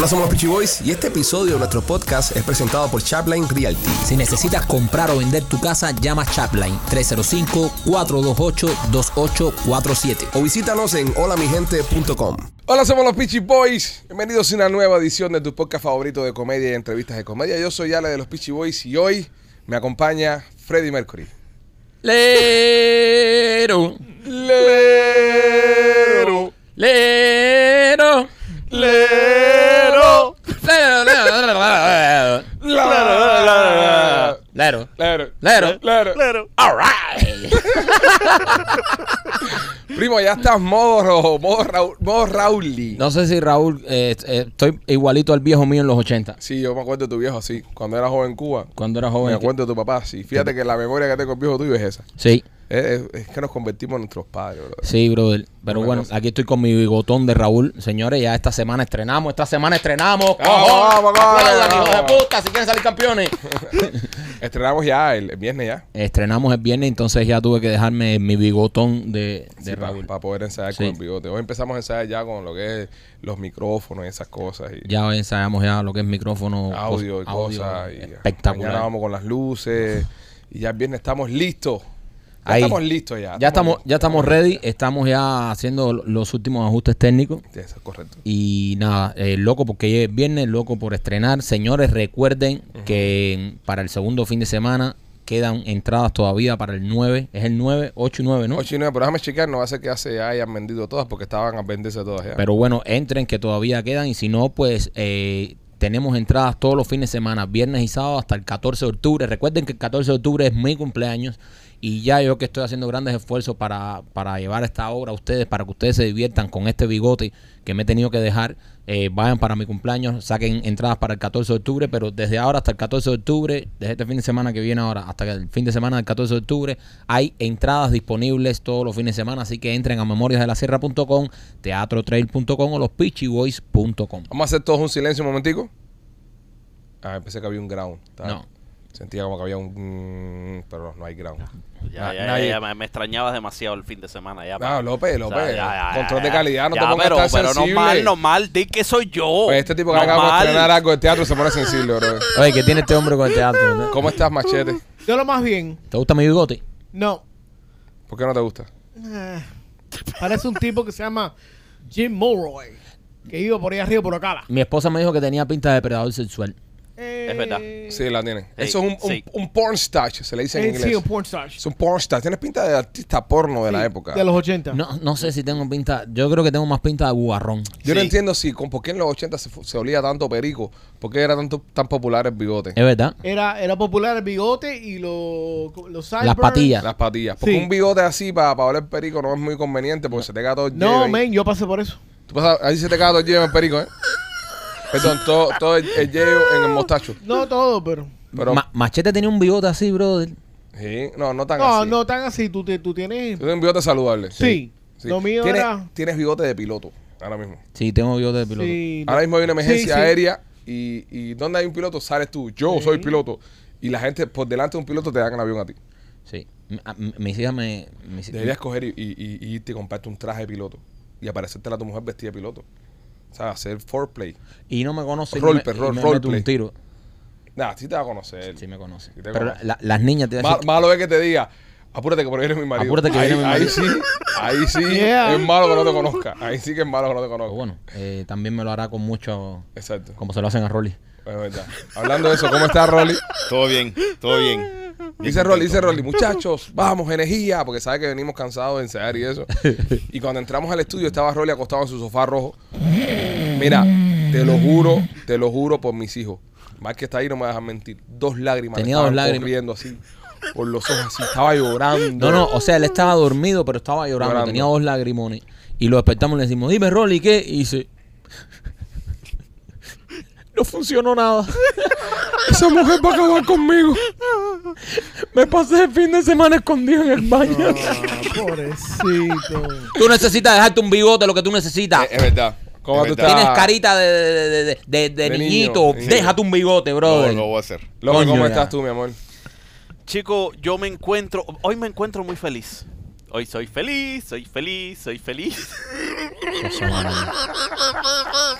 Hola, somos los Peachy Boys y este episodio de nuestro podcast es presentado por Chapline Realty. Si necesitas comprar o vender tu casa, llama Chapline 305-428-2847. O visítanos en holamigente.com. Hola, somos los Peachy Boys. Bienvenidos a una nueva edición de tu podcast favorito de comedia y entrevistas de comedia. Yo soy Ale de los Peachy Boys y hoy me acompaña Freddie Mercury. Lero, Lero, lero, lero, lero. Claro. All right. Primo, ya estás modo rojo, modo, Raúl, modo. No sé si Raúl, eh, eh, estoy igualito al viejo mío en los 80, Sí, yo me acuerdo de tu viejo así, cuando era joven en Cuba. cuando era Me joven. acuerdo de tu papá, sí. Fíjate que la memoria que tengo del viejo tuyo es esa. Sí, Es, es- que nos convertimos en nuestros padres, sí, brother. Pero Una bueno, cosa. aquí estoy con mi bigotón de Raúl. Señores, ya esta semana estrenamos, esta semana estrenamos. Vamos, ¡Cojón! vamos, vamos, ¡Aplaudan, vamos. hijos de puta, si quieren salir campeones! Estrenamos ya el, el viernes ya. Estrenamos el viernes, entonces ya tuve que dejarme mi bigotón de, de Raúl. Para poder ensayar Sí. con el bigote. Hoy empezamos a ensayar ya con lo que es los micrófonos y esas cosas. Y Ya ensayamos ya lo que es micrófono, audio y audio cosas. Y espectacular. Mañana vamos con las luces. Y ya el viernes estamos listos. Ya Ahí. estamos listos ya. Ya estamos, ya estamos ready, estamos ya haciendo los últimos ajustes técnicos. Sí, Eso es correcto. Y nada, eh, loco porque es viernes, loco por estrenar. Señores, recuerden que para el segundo fin de semana quedan entradas todavía para el 9. Es el 9, 8 y 9, ¿no? 8 y 9, pero déjame checar, no va a ser que ya se hayan vendido todas porque estaban a venderse todas ya. Pero bueno, entren que todavía quedan y si no, pues eh, tenemos entradas todos los fines de semana, viernes y sábado hasta el 14 de octubre. Recuerden que el 14 de octubre es mi cumpleaños y ya yo que estoy haciendo grandes esfuerzos para, para llevar esta obra a ustedes, para que ustedes se diviertan con este bigote que me he tenido que dejar. eh, vayan para mi cumpleaños, saquen entradas para el 14 de octubre, pero desde ahora hasta el 14 de octubre, desde este fin de semana que viene ahora hasta el fin de semana del 14 de octubre, hay entradas disponibles todos los fines de semana, así que entren a memoriasdelasierra.com, teatrotrail.com o los pitchyboys.com. Vamos a hacer todos un silencio un momentico. Ah, pensé que había un ground. Estaba- No. Sentía como que había un... pero no hay ground. Ya, Na- ya, nadie- ya, me, me extrañabas demasiado el fin de semana. Ya, No, López, O sea, López. ya, ya, control ya, de calidad, no Ya, te pongas pero, tan pero sensible. normal, normal, di que soy yo. Pues este tipo que acaba de estrenar algo de teatro se pone sensible, bro. Oye, ¿qué tiene este hombre con el teatro? ¿no? ¿Cómo estás, Machete? Yo lo más bien. ¿Te gusta mi bigote? No. ¿Por qué no te gusta? Eh, parece un tipo que se llama Jim Mulroy. Que iba por ahí arriba por Ocala. Mi esposa me dijo que tenía pinta de depredador sexual. Eh, Es verdad. Sí, la tiene. Sí, Eso es un, un, sí. un porn star, se le dice en eh, inglés. sí, un porn star. Es un porn star. Tienes pinta de artista porno de la época. De los 80. No, no sé si tengo pinta, yo creo que tengo más pinta de guarrón. Yo no Sí. entiendo si con por qué en los 80 se, fu- se olía tanto perico. ¿Por qué era tanto, tan popular el bigote? ¿Es verdad? Era, era popular el bigote y lo- los sideburns. Las patillas. Las patillas. Porque Sí. un bigote así para, para oler perico no es muy conveniente porque se te cae todo el No, ahí. men, yo pasé por eso. Tú pasas- ahí se te cae todo el en el perico, ¿eh? Perdón, todo, todo el, el hielo en el mostacho. No todo, pero. Pero, Ma- Machete tenía un bigote así, brother. sí, no, no tan No, así. no tan así. Tú, te- tú tienes. Tú tienes un bigote saludable. Sí. Sí. Lo mío tienes, era. tienes bigote de piloto, ahora mismo. Sí, tengo bigote de piloto. Sí, Ahora mismo hay una emergencia Sí, sí. aérea y, y donde hay un piloto sales tú. Yo Sí. soy piloto. Y la gente por delante de un piloto te dan el avión a ti. Sí. M- a- m- Mis hijas me... mis- Deberías coger y, y, y- y irte y comprarte un traje de piloto y aparecerte a tu mujer vestida de piloto. O sea, hacer foreplay. Y no me conoce Roleplay, me, me meto un tiro. Nah, sí te va a conocer. Sí me conoce. Sí Pero la- las niñas te Ma- malo es que te diga, apúrate que por ahí viene mi marido. Apúrate que ahí, viene mi ahí marido. sí, ahí sí Yeah. es malo que no te conozca. Ahí sí que es malo que no te Pero conozca. bueno, eh, también me lo hará con mucho... Exacto. Como se lo hacen a Rolly. Es verdad. Hablando de eso, ¿cómo está Rolly? Todo bien, todo bien. Dice Rolly, dice. Rolly, muchachos, vamos, energía, porque sabe que venimos cansados de ensayar y eso. Y cuando entramos al estudio estaba Rolly acostado en su sofá rojo. Mira, te lo juro, te lo juro por mis hijos. Más que está ahí, no me dejan mentir. Dos lágrimas. Tenía dos lágrimas. corriendo así, por los ojos así. Estaba llorando. No, no, o sea, él estaba dormido, pero estaba llorando. Llorando. Tenía dos lagrimones. Y lo despertamos y le decimos, dime, Rolly, ¿qué? Y dice... No funcionó nada. Esa mujer va a acabar conmigo. Me pasé el fin de semana escondido en el baño. Ah, pobrecito. Tú necesitas dejarte un bigote, lo que tú necesitas. Es, es verdad. ¿Cómo Es tú? Tienes carita de, de, de, de- de- de De niñito. niño. Déjate un bigote, No, brother. lo voy a hacer. Loco, ¿cómo ya. estás tú, mi amor? Chico, yo me encuentro, hoy me encuentro muy feliz. Hoy soy feliz, soy feliz, soy feliz.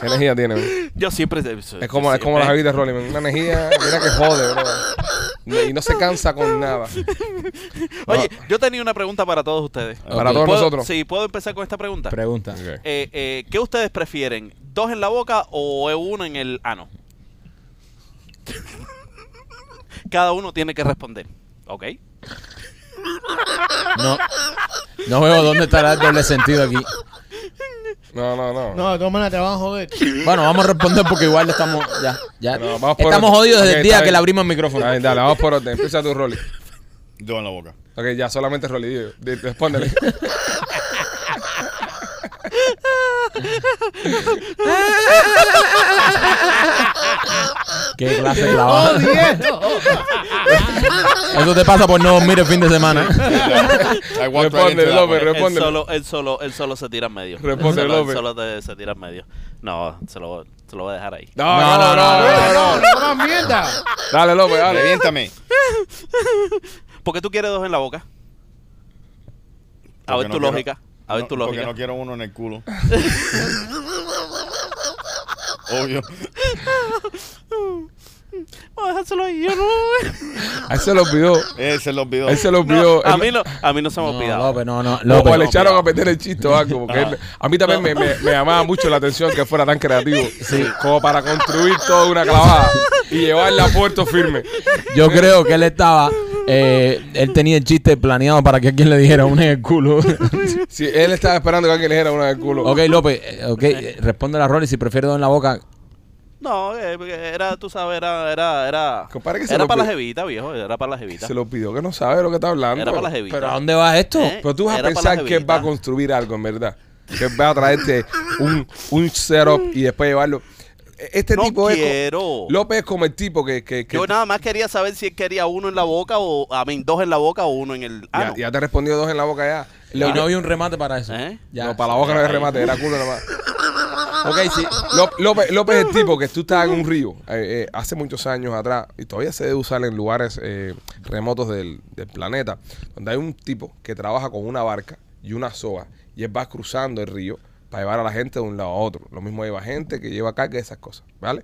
¿Qué energía tiene? man? Yo siempre. Es como, es como la Javi de Rolling, man. Una energía, mira que jode, bro. No- Y no se cansa con nada. Oye, yo tenía una pregunta para todos ustedes. Para todos ¿Puedo- nosotros. Sí, ¿puedo empezar con esta pregunta? Pregunta. Ok. Eh, eh, ¿Qué ustedes prefieren? ¿Dos en la boca o uno en el ano? Cada uno tiene que responder. ¿Ok? No, no veo dónde estará el doble sentido aquí. No, no, no. No, de todas maneras te van a joder. Bueno, vamos a responder porque igual estamos ya, ya. No, vamos por estamos orden. jodidos desde Ok, el día está que bien. le abrimos el micrófono. Dale, dale, vamos por orden. Empieza tu Rolly. Dos en la boca. Ok, ya solamente Rolly. di- di- Respóndele. Qué clase de clavada. ¡Jodiendo! Eso te pasa por no dormir el fin de semana. Responde, López, one. Él solo, él, solo, él solo se tira en medio. Responde, solo, él López. solo te- se tira en medio. No, se lo, se lo voy a dejar ahí. No, no, no, no, no, no. ¡No mierda! Dale, López, dale. Reviéntame. ¿Por qué tú quieres dos en la boca? A ver no tu quiero- lógica. A ver no, tu Porque no quiero uno en el culo. Obvio. Vamos a dejárselo ahí. Yo no. A él se lo olvidó. Él se lo olvidó. Él se lo No, olvidó. a mí no, a mí no se me ha No, olvidado. López, no, no. o- López. o le echaron a meter el chiste o algo. Porque él- a mí también me, me- me llamaba mucho la atención que fuera tan creativo. Como para construir toda una clavada y llevarla a puerto firme. Yo creo que él estaba. Eh, él tenía el chiste planeado para que alguien le dijera una en el culo. Sí, él estaba esperando que alguien le dijera una del culo. ok, López, eh, ok, responde a la Rolly si prefiere dos en la boca. No, eh, porque era, tú sabes, era, era, era, Compadre, que se era lo para la jevita, viejo, era para la jevita. Se lo pidió que no sabe lo que está hablando. Era para la jevita. ¿Pero a dónde va esto? ¿Eh? Pero tú vas a Era pensar que él va a construir algo, en verdad. Que él va a traerte un, un setup y después llevarlo. Este no tipo es. quiero. López es como el tipo que. que, que- Yo nada más quería saber si él quería uno en la boca o, a mí, dos en la boca o uno en el ya, ano. ya te respondió dos en la boca ya. Y no había un remate para eso. ¿Eh? Ya. no, para la boca no hay remate, era culo nomás. Ok, sí. Ló- López, López es el tipo que tú estás en un río eh, eh, hace muchos años atrás y todavía se debe usar en lugares eh, remotos del, del planeta, donde hay un tipo que trabaja con una barca y una soga y él va cruzando el río para llevar a la gente de un lado a otro. Lo mismo lleva gente que lleva carga y esas cosas, ¿vale?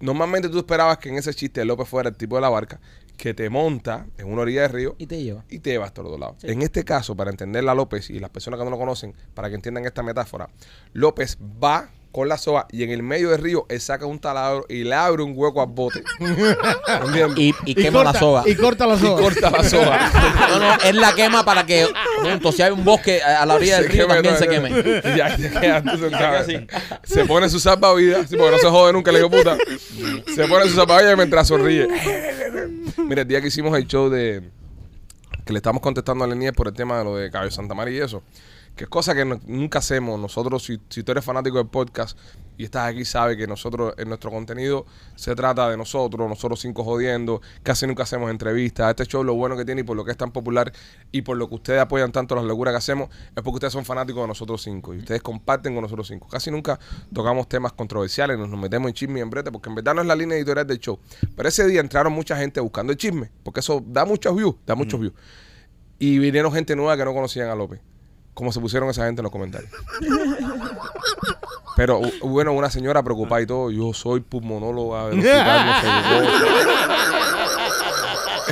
Normalmente tú esperabas que en ese chiste López fuera el tipo de la barca que te monta en una orilla del río Y te lleva. y te llevas a los dos lados. En este caso, para entender a López y las personas que no lo conocen, para que entiendan esta metáfora, López va con la soga y en el medio del río él saca un taladro y le abre un hueco al bote. ¿Entiendes? Y, y quema la soga. Y corta la Y soga. corta la soga. No, no, él la quema para que, junto, si hay un bosque a la orilla del río, también se queme. Y ya te quedas tú sentado. Se pone su salvavidas, sí, porque no se jode nunca, le digo puta. Se pone su salvavidas mientras sonríe. Mira, el día que hicimos el show de. que le estamos contestando a Lenier por el tema de lo de Caballo Santa María y eso. Que es cosa que no- nunca hacemos. Nosotros, si, si tú eres fanático del podcast y estás aquí, sabes que nosotros, en nuestro contenido, se trata de nosotros, nosotros cinco jodiendo. Casi nunca hacemos entrevistas. Este show, lo bueno que tiene y por lo que es tan popular y por lo que ustedes apoyan tanto las locuras que hacemos, es porque ustedes son fanáticos de nosotros cinco y ustedes comparten con nosotros cinco. Casi nunca tocamos temas controversiales, nos, nos metemos en chisme y en brete, porque en verdad no es la línea editorial del show. Pero ese día entraron mucha gente buscando el chisme, porque eso da muchos views, da muchos views. Y vinieron gente nueva que no conocían a López. Como se pusieron esa gente en los comentarios. Pero bueno, una señora preocupada y todo. Yo soy pulmonóloga del hospital.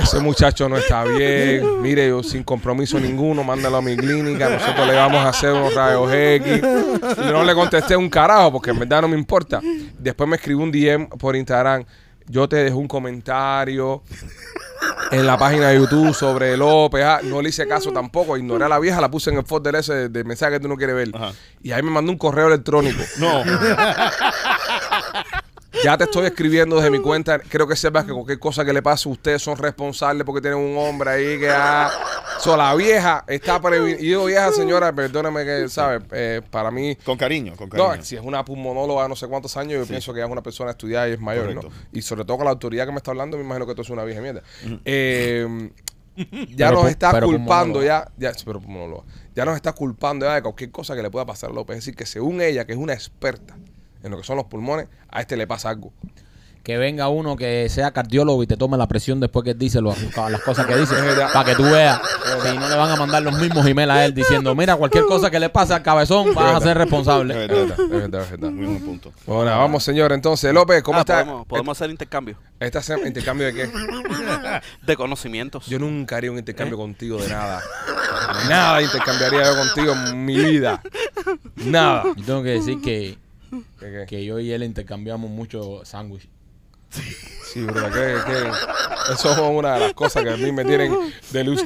Ese muchacho no está bien. Mire, yo sin compromiso ninguno, mándalo a mi clínica. Nosotros le vamos a hacer unos rayos X. Y no le contesté un carajo porque en verdad no me importa. Después me escribió un DM por Instagram. Yo te dejo un comentario en la página de YouTube sobre López. ah, no le hice caso tampoco. Ignoré a la vieja, la puse en el folder ese de- mensaje que tú no quieres ver. Ajá. Y ahí me mandó un correo electrónico. No. Ya te estoy escribiendo desde mi cuenta. Creo que sepas que cualquier cosa que le pase, ustedes son responsables porque tienen un hombre ahí que ha. So, la vieja está Y yo, vieja señora, perdóname que, ¿sabes? Eh, para mí. Con cariño, con cariño. No, si es una pulmonóloga de no sé cuántos años, yo pienso que es una persona estudiada y es mayor. Y sobre todo con la autoridad que me está hablando, me imagino que esto es una vieja mierda. Eh, ya Pero nos está pero culpando, ya, ya, pero pulmonóloga. ya nos está culpando ya de cualquier cosa que le pueda pasar a López. Es decir, que según ella, que es una experta en lo que son los pulmones, a este le pasa algo. que venga uno que sea cardiólogo y te tome la presión después que él dice lo- las cosas que dice, para que tú veas. Si no le van a mandar los mismos emails a él diciendo, mira, cualquier cosa que le pase al cabezón, vas a ser Es responsable. Es verdad. es verdad, es verdad. Muy buen punto. Bueno, vamos, señor. Entonces, López, ¿cómo Ah, está? Podemos, podemos hacer intercambio ¿Esta intercambio de qué? de conocimientos. Yo nunca haría un intercambio contigo de nada. Nada intercambiaría yo contigo en mi vida. Nada. Yo tengo que decir que, ¿Qué, qué? que yo y él intercambiamos mucho sándwich. Sí, bro, que, que eso es una de las cosas que a mí me tienen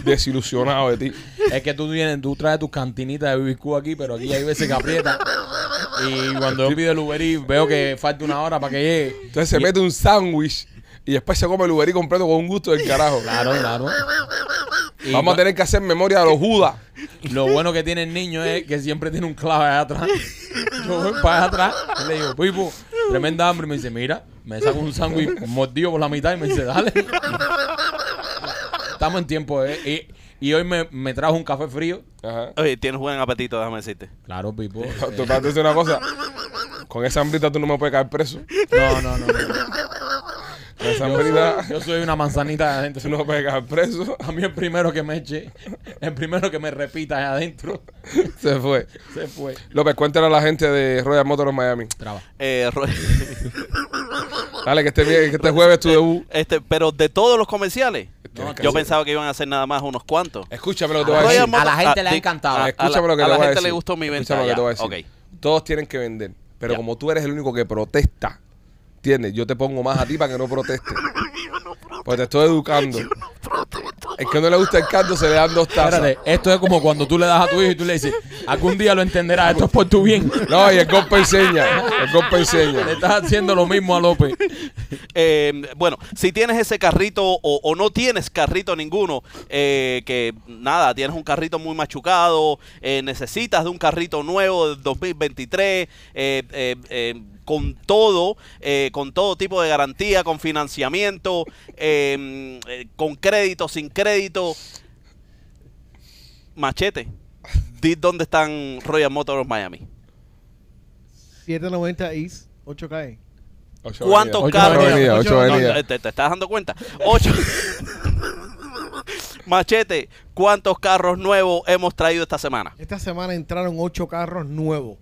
desilusionado de ti. Es que tú tienes, tú traes tus cantinitas de BBQ aquí, pero aquí hay veces que aprieta. Y cuando yo pido el Uber Eats, veo que falta una hora para que llegue. Entonces se mete un sándwich y después se come el Uber Eats completo con un gusto del carajo. Claro, claro. Y Vamos a tener que hacer memoria de los Judas. Lo bueno que tiene el niño es que siempre tiene un clave allá atrás. Yo voy para allá atrás y le digo, Pipo, tremenda hambre. Y me dice, mira, me saco un sándwich mordido por la mitad y me dice, dale. Estamos en tiempo, ¿eh? Y, y hoy me, me trajo un café frío. Ajá. Oye, tienes buen apetito, déjame decirte. Claro, Pipo. Total, te una cosa. Con esa hambrita tú no me puedes caer preso. No, no, no. no. Yo soy, yo soy una manzanita de adentro. puedes caer preso. A mí el primero que me eche, el primero que me repita adentro, Se fue. se fue. López, cuéntale a la gente de Royal Motors Miami. Traba. Eh, Ro- Dale, que este, que este jueves tu debut. este, pero de todos los comerciales, que yo pensaba que iban a hacer nada más unos cuantos. Escúchame lo que te voy a decir. A la gente le ha encantado. a- Escúchame lo que a te la voy a gente decir. le gustó mi venta. Escúchame lo que ya. te voy a decir. Ok. Todos tienen que vender. Pero Ya. como tú eres el único que protesta, ¿entiendes? Yo te pongo más a ti para que no proteste. Pues te estoy educando. El que no le gusta el canto se le dan dos tazas. Espérate, esto es como cuando tú le das a tu hijo y tú le dices, algún día lo entenderás, esto es por tu bien. No, y el golpe enseña. El golpe Le enseña. estás haciendo lo mismo a López. Eh, bueno, si tienes ese carrito o, o no tienes carrito ninguno, eh, que nada, tienes un carrito muy machucado, eh, necesitas de un carrito nuevo del 2023, eh, eh, eh, con todo, eh, con todo tipo de garantía, con financiamiento, eh, eh, con crédito, sin crédito. Machete, di dónde están Royal Motors Miami. 790 East, 8 calle. Ocho ¿Cuántos carros? No, te, te estás dando cuenta. Ocho. Machete, ¿cuántos carros nuevos hemos traído esta semana? Esta semana entraron 8 carros nuevos.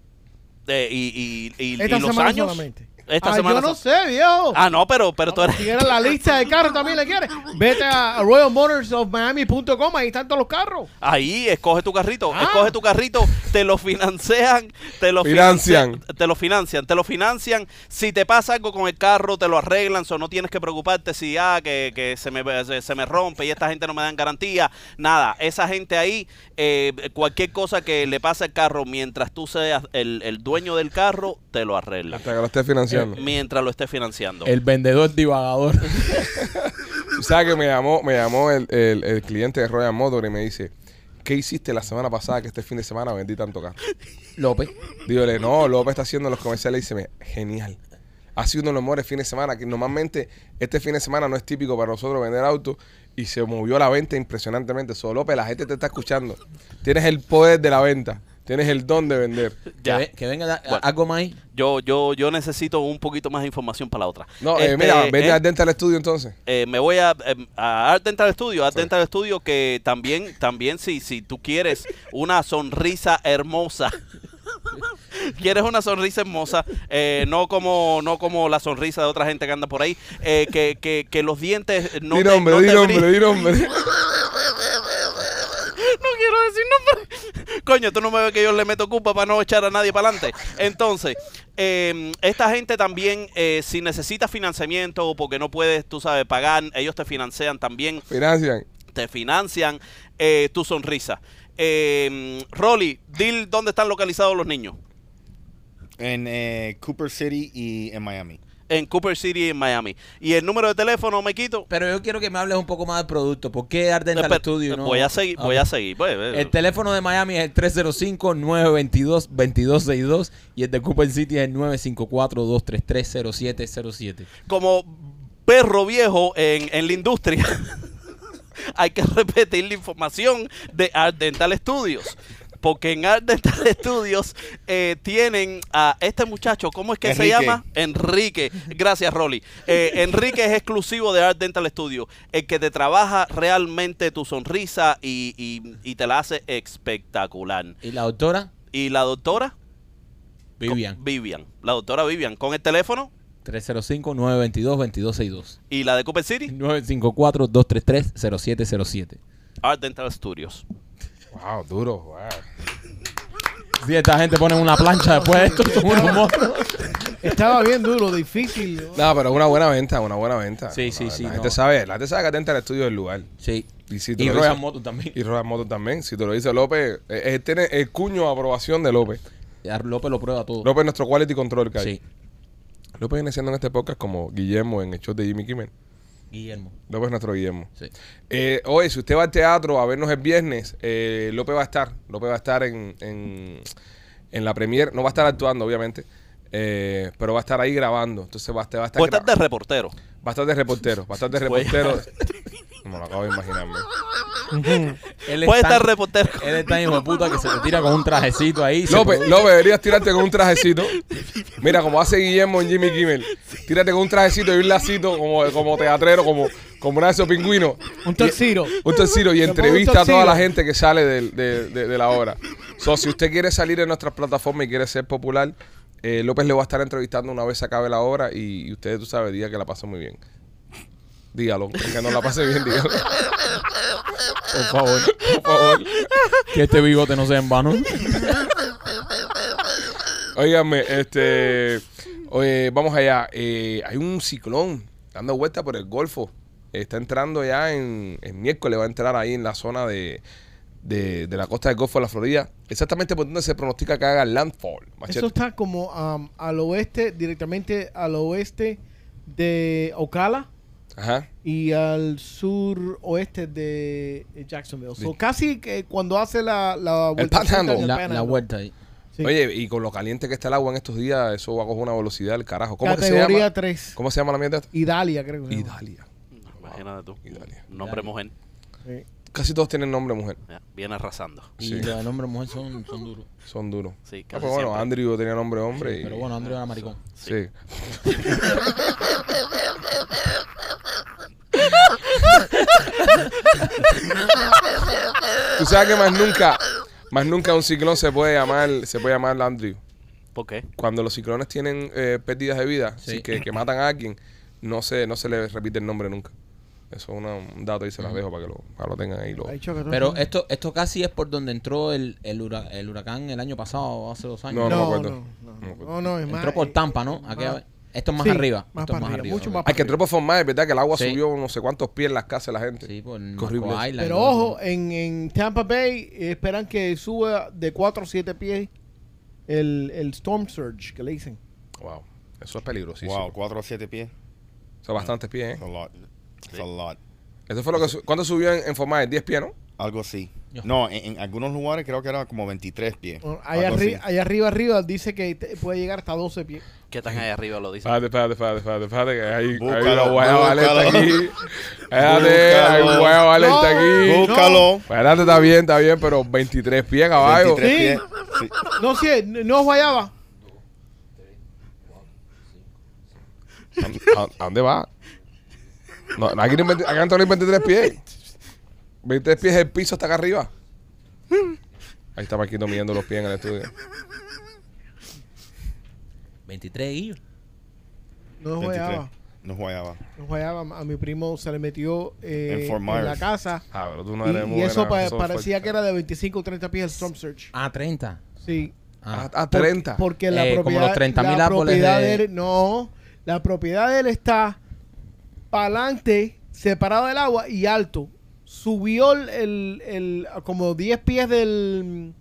Eh, y, y, y, y Esta los años. solamente. Esta ah, semana yo no sé, viejo. Ah, no, pero, pero tú eres. Si quieres la lista de carros también le quieres. Vete a royalmotorsofmiami.com, ahí están todos los carros. Ahí, escoge tu carrito, Ah. escoge tu carrito, te lo financian, te lo Financian. financian, te lo financian, te lo financian. Si te pasa algo con el carro, te lo arreglan, o no tienes que preocuparte si ah, que, que se, me, se, se me rompe y esta gente no me dan garantía. Nada, esa gente ahí, eh, cualquier cosa que le pase al carro mientras tú seas el, el dueño del carro, te lo arreglan. Hasta que lo estés financiando. Mientras lo esté financiando. El vendedor divagador. Tú sabes que me llamó, me llamó el, el- el cliente de Royal Motors y me dice, ¿qué hiciste la semana pasada que este fin de semana vendí tanto carro? López. Dígole, no, López está haciendo los comerciales y dice, "Me- genial. Ha sido uno de los mejores fines de semana, que normalmente este fin de semana no es típico para nosotros vender autos y se movió la venta impresionantemente. Solo López, la gente te está escuchando. Tienes el poder de la venta, tienes el don de vender. Que, Ya. ve- que venga da- Bueno. algo más ahí. Yo, yo, yo necesito un poquito más de información para la otra. No, eh, Este, mira, vete eh, al Dental Studio entonces. eh, me voy a, eh, a Art Dental Studio, Art Sí. Dental Studio que también, también si, si tú quieres una sonrisa hermosa, quieres una sonrisa hermosa, eh, no como no como la sonrisa de otra gente que anda por ahí, eh, que, que, que los dientes no di te, nombre, no di te nombre, brillen. di nombre. No quiero decir nombre. Coño, tú no me ves que yo le meto culpa para no echar a nadie para adelante. Entonces, eh, esta gente también, eh, si necesitas financiamiento o porque no puedes, tú sabes, pagar, ellos te financian también, Financian. te financian eh, tu sonrisa. Eh, Rolly, dil dónde están localizados los niños. En eh, Cooper City y en Miami. En Cooper City, en Miami. Y el número de teléfono, me quito. Pero yo quiero que me hables un poco más del producto. ¿Por qué Art Dental Espera, Studio? no? Voy a seguir, voy a seguir. pues, eh, El teléfono de Miami es el 305-922-2262 y el de Cooper City es el 954-233-0707. como perro viejo en, en la industria, hay que repetir la información de Art Dental Studios. Porque en Art Dental Studios eh, tienen a este muchacho, ¿cómo es que se llama? Enrique. Gracias, Rolly. Eh, Enrique es exclusivo de Art Dental Studio, el que te trabaja realmente tu sonrisa y, y- y te la hace espectacular. ¿Y la doctora? ¿Y la doctora? Vivian. Con- Vivian. La doctora Vivian. Con el teléfono 305-922-2262. y la de Cooper City, 954-233-0707. Art Dental Studios. Wow, duro. Wow. Si esta gente pone una plancha después de esto, son unos monstruos. Estaba bien duro, difícil. ¿no? No, pero es una buena venta, una buena venta. Sí, sí, La- sí, La no. gente sabe, la gente sabe que atenta al estudio del lugar. Sí. Y, si te Y Royal Motor también. Y Royal Motor también. Si te lo dice López, eh, eh, tiene el cuño de aprobación de López. Ya López lo prueba todo. López es nuestro quality control que hay. Sí. López viene siendo en este podcast como Guillermo en el show de Jimmy Kimmel. Guillermo. López es nuestro Guillermo. Sí. Eh, oye, si usted va al teatro a vernos el viernes, eh, López va a estar. López va a estar en, en, en la premier. No va a estar actuando, obviamente. eh, pero va a estar ahí grabando. Entonces va a estar, va a estar, gra- de reportero. va a estar de reportero. Va a estar de reportero. Me lo acabo de imaginarme. Él Puede tan- estar reportero. Él es tan hijo de puta que se le tira con un trajecito ahí. se López, López, deberías tirarte con un trajecito. Mira, como hace Guillermo en Jimmy Kimmel. Tírate con un trajecito y un lacito como, como teatrero, como, como una de esos pingüinos. Un torciro. Un tercero y entrevista a toda la gente que sale del- de, de- de la obra. So, si usted quiere salir en nuestras plataformas y quiere ser popular, eh, López le va a estar entrevistando una vez se acabe la obra y, y usted, tú sabes, diga que la pasó muy bien. Dígalo, que no la pase bien, dígalo. Por favor. Por favor. Que este bigote no sea en vano. Óigame, este. Oye, vamos allá. Eh, hay un ciclón dando vuelta por el Golfo. Está entrando ya en, en miércoles, va a entrar ahí en la zona de, de, de la costa del Golfo de la Florida. Exactamente por donde se pronostica que haga landfall. Machete. Eso está como um, al oeste, directamente al oeste de Ocala Ajá. y al sur oeste de Jacksonville. So, casi que cuando hace la, la El panhandle. en el La, panhandle. la vuelta ahí. Sí. Oye, y con lo caliente que está el agua en estos días, eso va a coger una velocidad del carajo. ¿Cómo que se Categoría llama? 3. ¿Cómo se llama la mierda? Idalia, creo. que. Idalia. Imagínate tú. Italia. Nombre mujer. Sí. Casi todos tienen nombre mujer. Viene arrasando. Y los de nombre mujer son, son duros. Son duros. Sí, Ah, casi pues bueno, siempre. Andrew tenía nombre hombre. y- Pero bueno, Andrés era maricón. Sí. Tú sabes que más nunca, más nunca un ciclón se puede llamar, se puede llamar Andrew. ¿Por qué? Cuando los ciclones tienen eh, pérdidas de vida, Sí. sí, que, que matan a alguien, no se, no se le repite el nombre nunca. Eso es una- un dato y se las dejo para que lo, para que lo tengan ahí. Lo, Pero esto esto casi es por donde entró el, el, hura- el huracán el año pasado, hace dos años. No, no me acuerdo. No, No me no, acuerdo. no, no, es más, Entró por eh, Tampa, ¿no? Aquella vez. Esto es más sí, arriba. más esto es para más arriba, arriba. mucho ok. más Hay que entró por formar, es verdad que el agua Sí. subió no sé cuántos pies en las casas de la gente. Sí, por Qué horrible Marco eso. Island. Pero ojo, en, en Tampa Bay eh, esperan que suba de 4 o 7 pies el, el storm surge que le dicen. Wow. Eso es peligrosísimo. Wow, 4 o 7 pies. Son bastantes pies, ¿eh? a lot. That's a lot. Eso fue lo que... su- ¿Cuánto subió en, en formar? ¿10 pies, no? Algo así. No, en, en algunos lugares creo que era como 23 pies. Oh, Allá, Algo arri- así. allá arriba, arriba, dice que te- puede llegar hasta 12 pies. ¿Qué tan ahí arriba lo dice? Espérate, espérate, espérate, espérate, espérate, que hay, hay Búscalo, una guayaba alerta búscalo. aquí. Espérate, hay Búscalo. guayaba alerta No. aquí. Búscalo. Espérate, está bien, está bien, pero 23 pies, caballo. 23 Sí. pies. Sí. No, sí, no es guayaba. ¿A, a- a dónde va? No, aquí, no hay 20 acá no hay 23 pies. 23 pies el piso hasta acá arriba. Ahí está Marquito midiendo los pies en el estudio. 23 guillos. No es 23. guayaba. No guayaba. No guayaba. A mi primo se le metió eh, En la casa. Ah, pero tú no Y, eres y muy eso pa- eso parecía que era de 25 o 30 pies el storm surge. Ah, 30. Sí. Ah, A, a Por- 30. Porque la Eh, como propiedad, los 30.000 la árboles propiedad de- de él, no, la propiedad de él está para adelante, separado del agua y alto. Subió el, el- el- como 10 pies del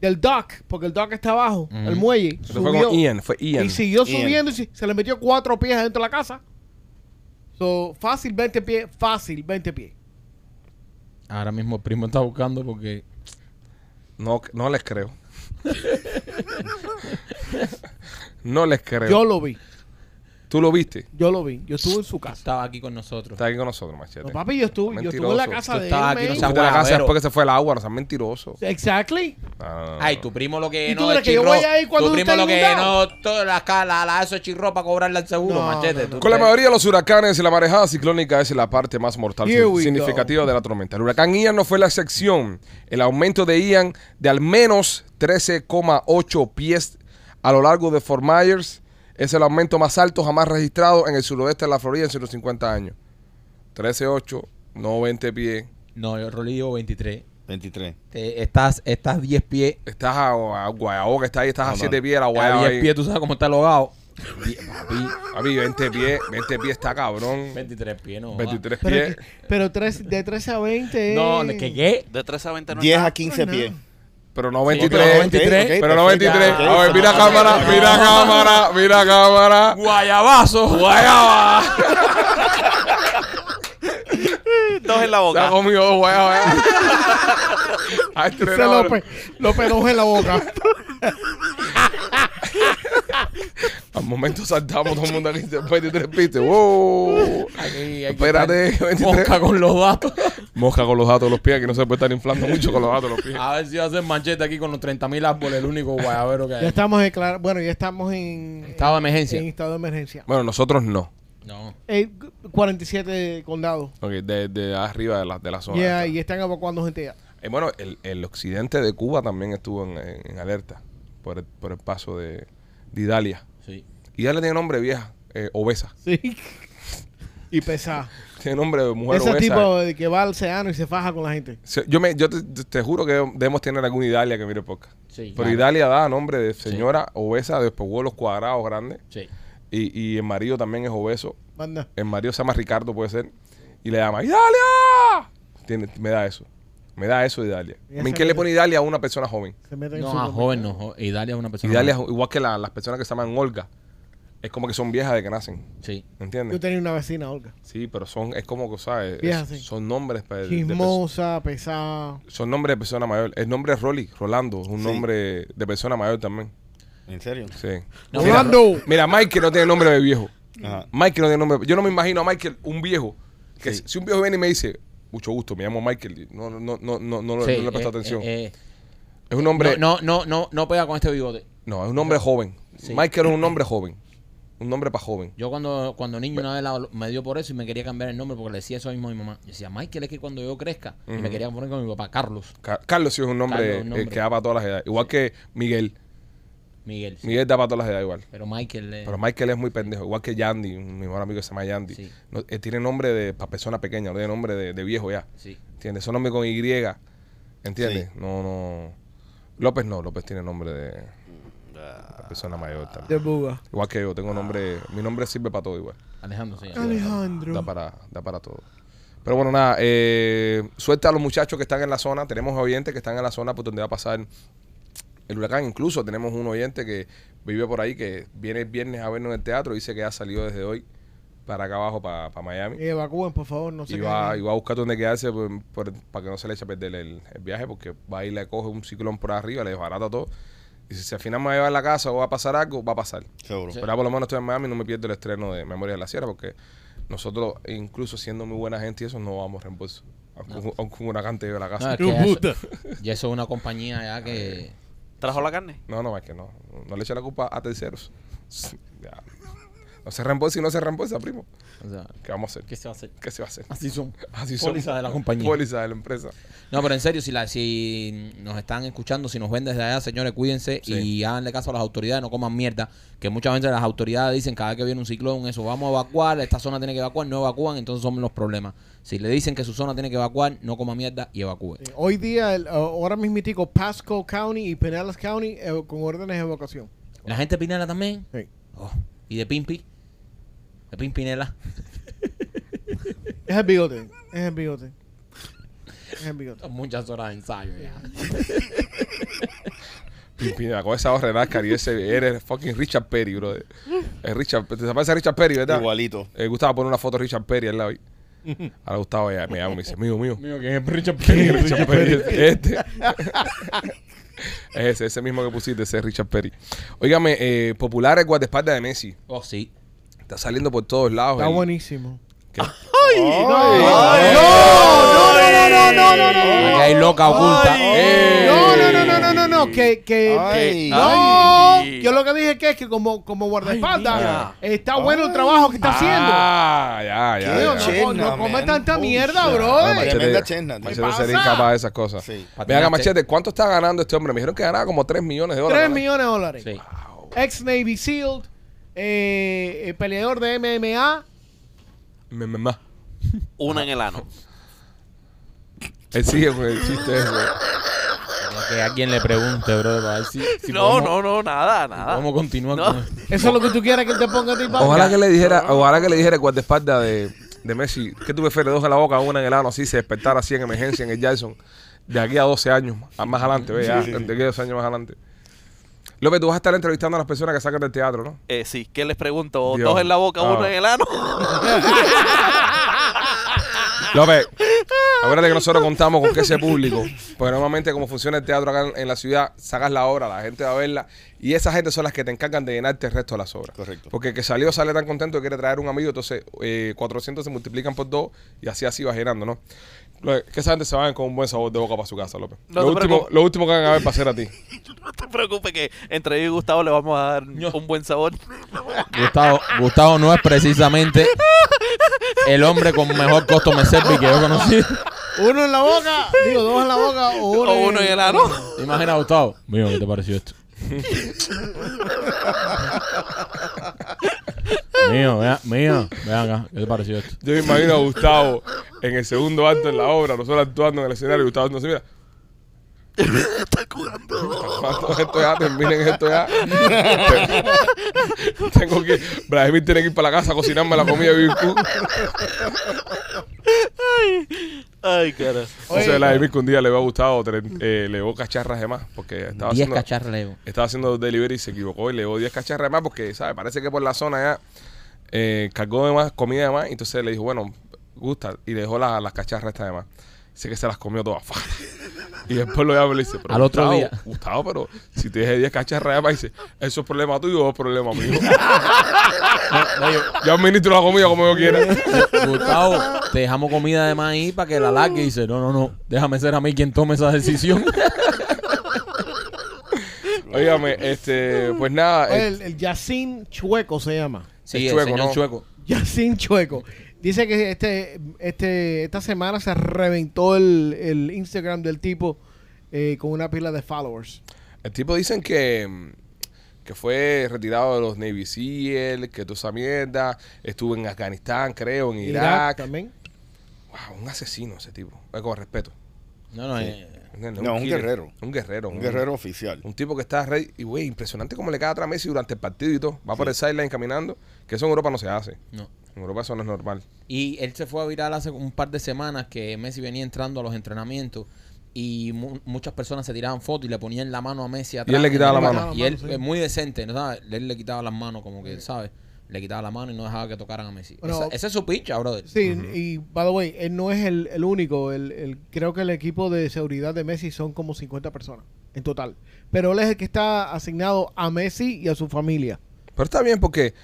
del dock, porque el dock está abajo, el muelle. Eso fue subió con Ian, fue Ian. y siguió Ian. subiendo y se- se le metió cuatro pies dentro de la casa. So, fácil 20 pies, fácil 20 pies. ahora mismo el primo está buscando porque No, no les creo. no les creo. Yo lo vi. ¿Tú lo viste? Yo lo vi. Yo estuve en su casa. Estaba aquí con nosotros. Está aquí con nosotros, Machete. No, papi, yo estuve, yo estuve en la Mentiroso. casa Tú de él. estabas aquí, man. no Tú seas fuiste a la casa después que se fue el agua, no seas mentiroso. Exactly. No, Ay, tu primo lo que ¿Y tú no crees es que yo chirro. voy a ir cuando Tu primo lo que inundado? no, toda la, la, la, la eso es chirro para cobrarle al seguro, No, machete. no, no. Tú Con la te- mayoría de los huracanes y la marejada ciclónica es la parte más mortal Here we significativa de la tormenta. El huracán Ian no fue la excepción. El aumento de Ian de al menos 13,8 pies a lo largo de Fort Myers es el aumento más alto jamás registrado en el suroeste de la Florida en 150 años. 13,8, no 20 pies. No, yo digo 23. 23. Te- estás, estás 10 pies. Estás a, a Guayabo que está ahí, estás No, a no. 7 pies, la A Guayabo 10 ahí. pies, tú sabes cómo está el hogado. Die- papi, Papi, 20 pies, 20 pies está cabrón. 23 pies, no. 23 Pero, pies. que- pero tres, de 13 a 20. No, eh. ¿qué qué? De 13 a 20 no es 10 nada. a 15 No, pies. No. Pero no Sí, 23. pero 23, ok, Pero no perfecto. 23. Ya, A ver, mira cámara, mira cámara, mira cámara. Guayabazo. Guayaba. Dos en la Se ha boca. comido dos guayabas. López, López dos en la boca. Al momento saltamos todo el mundo aquí. 23 pistes. Wow. Aquí, aquí Espérate, está 23. Mosca con los datos. Mosca con los datos de los pies, que no se puede estar inflando mucho con los datos de los pies. A ver si va a hacer manchete aquí con los 30 mil árboles, el único guayabero que Ya hay. estamos en clar- bueno, ya estamos en Estado de emergencia. En estado de emergencia. Bueno, nosotros no. No. Eh, 47 condados. Ok, de, de arriba de la, de la zona. Yeah, y están evacuando gente ya. Eh, bueno, el, el occidente de Cuba también estuvo en, en- en alerta por el, por el paso de, de Idalia. Sí. Idalia tiene nombre de vieja, eh, obesa. Sí. y pesada. Tiene nombre de mujer Ese obesa. tipo de que va al océano y se faja con la gente. Se- Yo, me, yo te, te juro que debemos tener alguna Idalia que mire podcast. Sí. Pero claro. Idalia da nombre de señora obesa, de los cuadrados grandes. Sí. Y, y el marido también es obeso. Manda. El marido se llama Ricardo, puede ser. Y le llama ¡Idalia! Tiene, me da eso. Me da eso Idalia. Ya ¿En qué le pone Idalia a una persona joven? Se meten en No, a joven no. jo- Idalia es una persona. Idalia es igual que la- las personas que se llaman Olga. Es como que son viejas de que nacen. Sí. Yo ¿Entiendes? tenía una vecina, Olga. Sí, pero son, es como que, ¿sabes? Vieja, Es- sí. Son nombres de, de perso- Chismosa, pesada. Son nombres de persona mayor. El nombre es Rolly, Rolando. Es un Sí. nombre de persona mayor también. ¿En serio? Sí. No, Mira, Rolando. Mira, Michael no tiene nombre de viejo. Ajá. Michael no tiene nombre. Yo no me imagino a Michael, un viejo. Que Sí. si un viejo viene y me dice, mucho gusto, me llamo Michael. No, no, no, no, no, Sí, no le presto eh, atención. eh, eh, es un nombre. no, no, no, no, no pega con este bigote. No, es un nombre joven. Sí. Michael es un nombre joven. Un nombre para joven. Yo cuando, cuando niño una vez la- me dio por eso y me quería cambiar el nombre porque le decía eso mismo a mi mamá. Yo decía, Michael es que cuando yo crezca. Y me quería poner con mi papá, Carlos. Ca- Carlos sí es un nombre, Carlos, un eh, nombre. que da para todas las edades. Igual que Miguel. Miguel. sí. Miguel da para todas las edades igual. Pero Michael eh, Pero Michael es muy pendejo. Igual que Yandy, mi mejor amigo que se llama Yandy. Sí. No, él tiene nombre de para persona pequeña, no tiene nombre de, de viejo ya. Sí. ¿Entiendes? Son nombres con Y. ¿Entiendes? No, no. López no. López tiene nombre de, de persona mayor también. De buga. Igual que yo, tengo nombre. Mi nombre sirve para todo igual. Alejandro, sí. Alejandro. Da para, da para todo. Pero bueno, nada. Eh, suerte a los muchachos que están en la zona. Tenemos oyentes que están en la zona por donde va a pasar el huracán. Incluso tenemos un oyente que vive por ahí que viene el viernes a vernos en el teatro. Dice que ha salido desde hoy para acá abajo, para, para Miami. Y evacúen, por favor, no se y, va, queden. y va a buscar donde quedarse por- por- para que no se le eche a perder el, el viaje porque va a ir, le coge un ciclón por arriba, le desbarata todo. Y si al final me va a llevar a la casa o va a pasar algo, va a pasar. Seguro. Sí. Pero por lo menos estoy en Miami y no me pierdo el estreno de Memoria de la Sierra porque nosotros, incluso siendo muy buena gente y eso, no vamos a reembolso. Aunque, un huracán te lleve a la No, casa. es ¡Qué que y eso es una compañía ya que... ¿Trajo la carne? No, no, es que no. No le eche la culpa a terceros. Ya. No se reembolsa y no se reembolsa, primo. O sea, ¿Qué vamos a hacer? ¿qué se va a hacer? ¿Qué se va a hacer? Así son. Así son. Póliza de la compañía. Póliza de la empresa. No, pero en serio, si, la, si nos están escuchando, si nos ven desde allá, señores, cuídense Sí. y háganle caso a las autoridades, no coman mierda. Que muchas veces las autoridades dicen cada vez que viene un ciclón, eso, vamos a evacuar, esta zona tiene que evacuar, no evacúan, entonces son los problemas. Si le dicen que su zona tiene que evacuar, no coma mierda y evacúe. Hoy día, el- ahora mismitico, Pasco County y Pinellas County eh, con órdenes de evacuación. ¿La gente de Pinela también? Sí. Oh, ¿Y de Pimpi? ¿De Pimpinela? Es el bigote. Es el bigote. Es el bigote. Son muchas horas de ensayo ya. Pimpina, con esa horrera y ese eres fucking Richard Perry, bro. Es Richard, te parece a Richard Perry, ¿verdad? Igualito. Eh, Gustavo pone una foto de Richard Perry al lado. ahí. Ahora Gustavo ya me llama y me dice, mío, mío. Mío, que es Richard Richard Perry, este. Es ese, ese mismo que pusiste, ese es Richard Perry. Óigame, eh, populares guardaespaldas de Messi. Oh, sí. Está saliendo por todos lados. Está el- buenísimo. que- Ay. No, no, no, no, no, no, no. Aquí hay loca oculta. ¡Eh! No, no, no, no, no, no, no, que, que, Ay. no, Ay. yo lo que dije que es que como, como guardaespaldas está bueno el trabajo que está haciendo. Ah, ya, ya. Qué ya. no, chena, no, come man. tanta Oh, mierda, bro. Ah, Machete- Tremenda. Machete sería incapaz de esas cosas. Sí. Venga. Machete, ¿cuánto está ganando este hombre? Me dijeron que ganaba como 3 millones de dólares. 3 ¿no? millones de dólares. Sí. Ex Navy SEAL, eh, eh, peleador de MMA. Me- me- ma. Una en el ano. Él sigue con el chiste ese. Tenía Que alguien le pregunte, bro, para ver si, si no, podemos, no, no, nada, nada. podemos continuar No. con Eso es lo que tú quieres que él te ponga a ti, papi. Ojalá que le dijera, ojalá que le dijera el guardaespaldas de, de Messi, que tuve fe, dos en la boca, una en el ano, así se despertara así en emergencia en el Jackson, de aquí a 12 años, a más adelante, ve, ya, Sí, sí, sí. de aquí a 12 años más adelante. López, tú vas a estar entrevistando a las personas que sacan del teatro, ¿no? Eh, sí, ¿qué les pregunto? Dios. ¿Dos en la boca, Ah. uno en el ano? López, acuérdate que nosotros contamos con que ese público, porque normalmente como funciona el teatro acá en, en la ciudad, sacas la obra, la gente va a verla, y esa gente son las que te encargan de llenarte el resto de las obras. Correcto. Porque el que salió sale tan contento que quiere traer un amigo, entonces eh, 400 se multiplican por 2 y así así va llenando, ¿no? Lo- Que esa gente se vayan con un buen sabor de boca para su casa, López. No lo, último, preocupes. lo último que van a ver va a ser a ti. no te preocupes que entre yo y Gustavo le vamos a dar un buen sabor. Gustavo, Gustavo no es precisamente el hombre con mejor costo service que yo conocí. Uno en la boca, digo, dos en la boca o uno, O uno en el ano. ¿Te imaginas, Gustavo? Mío, ¿qué te pareció esto? Mío, vea, mío, ven acá, ¿qué te pareció esto? Yo me imagino a Gustavo en el segundo acto en la obra, nosotros actuando en el escenario y Gustavo no se mira. Curando. Cuando esto ya terminen esto ya. Tengo que. Brahim tiene que ir para la casa a cocinarme la comida de Virku. Ay, cara. Entonces, Vladimir que un día le había gustado, eh, le llevó cacharras de más porque estaba 10 haciendo, le estaba haciendo delivery y se equivocó y le llevó 10 cacharras de más porque, ¿sabes? Parece que por la zona ya eh, cargó de más, comida de más. y Entonces le dijo, bueno, gusta. Y le dejó la- las cacharras estas de más. Dice que se las comió todas. y después lo llama y le dice, pero Al otro Gustavo, día. Gustavo, pero si te dejé 10 cacharras de más, dice, eso es problema tuyo o es problema mío. yo administro la comida como yo quiera. Gustavo, te dejamos comida de maíz para que la largue y dice, no, no, no, déjame ser a mí quien tome esa decisión. Óigame, este, pues nada. Oye, el, el Yacine Chueco se llama. Sí, Es el chueco, señor ¿no? Chueco. Yacine Chueco. Dice que este, este, esta semana se reventó el, el Instagram del tipo eh, con una pila de followers. El tipo dicen que, mm, que fue retirado de los Navy SEAL, que toda esa mierda, estuvo en Afganistán, creo, en Irak. también. Wow, un asesino ese tipo, Eh, con respeto. No, no, eh, ¿Entiendes? No, un guerrero. Un guerrero. Un guerrero oficial. Un tipo que está rey. Y, güey, impresionante cómo le cae a Messi durante el partido y todo. Va por el sideline caminando. Que eso en Europa no se hace. no. En Europa eso no es normal. Y él se fue a viral hace un par de semanas que Messi venía entrando a los entrenamientos y mu- muchas personas se tiraban fotos y le ponían la mano a Messi atrás. él le quitaba la Y mano. Y él, Sí. es muy decente, ¿no sabes? Él le quitaba las manos como que, ¿sabes? Le quitaba la mano y no dejaba que tocaran a Messi. Bueno, Esa- ese es su picha, brother. Sí, y by the way, él no es el, el único. El, el- creo que el equipo de seguridad de Messi son como 50 personas en total. Pero él es el que está asignado a Messi y a su familia. Pero está bien porque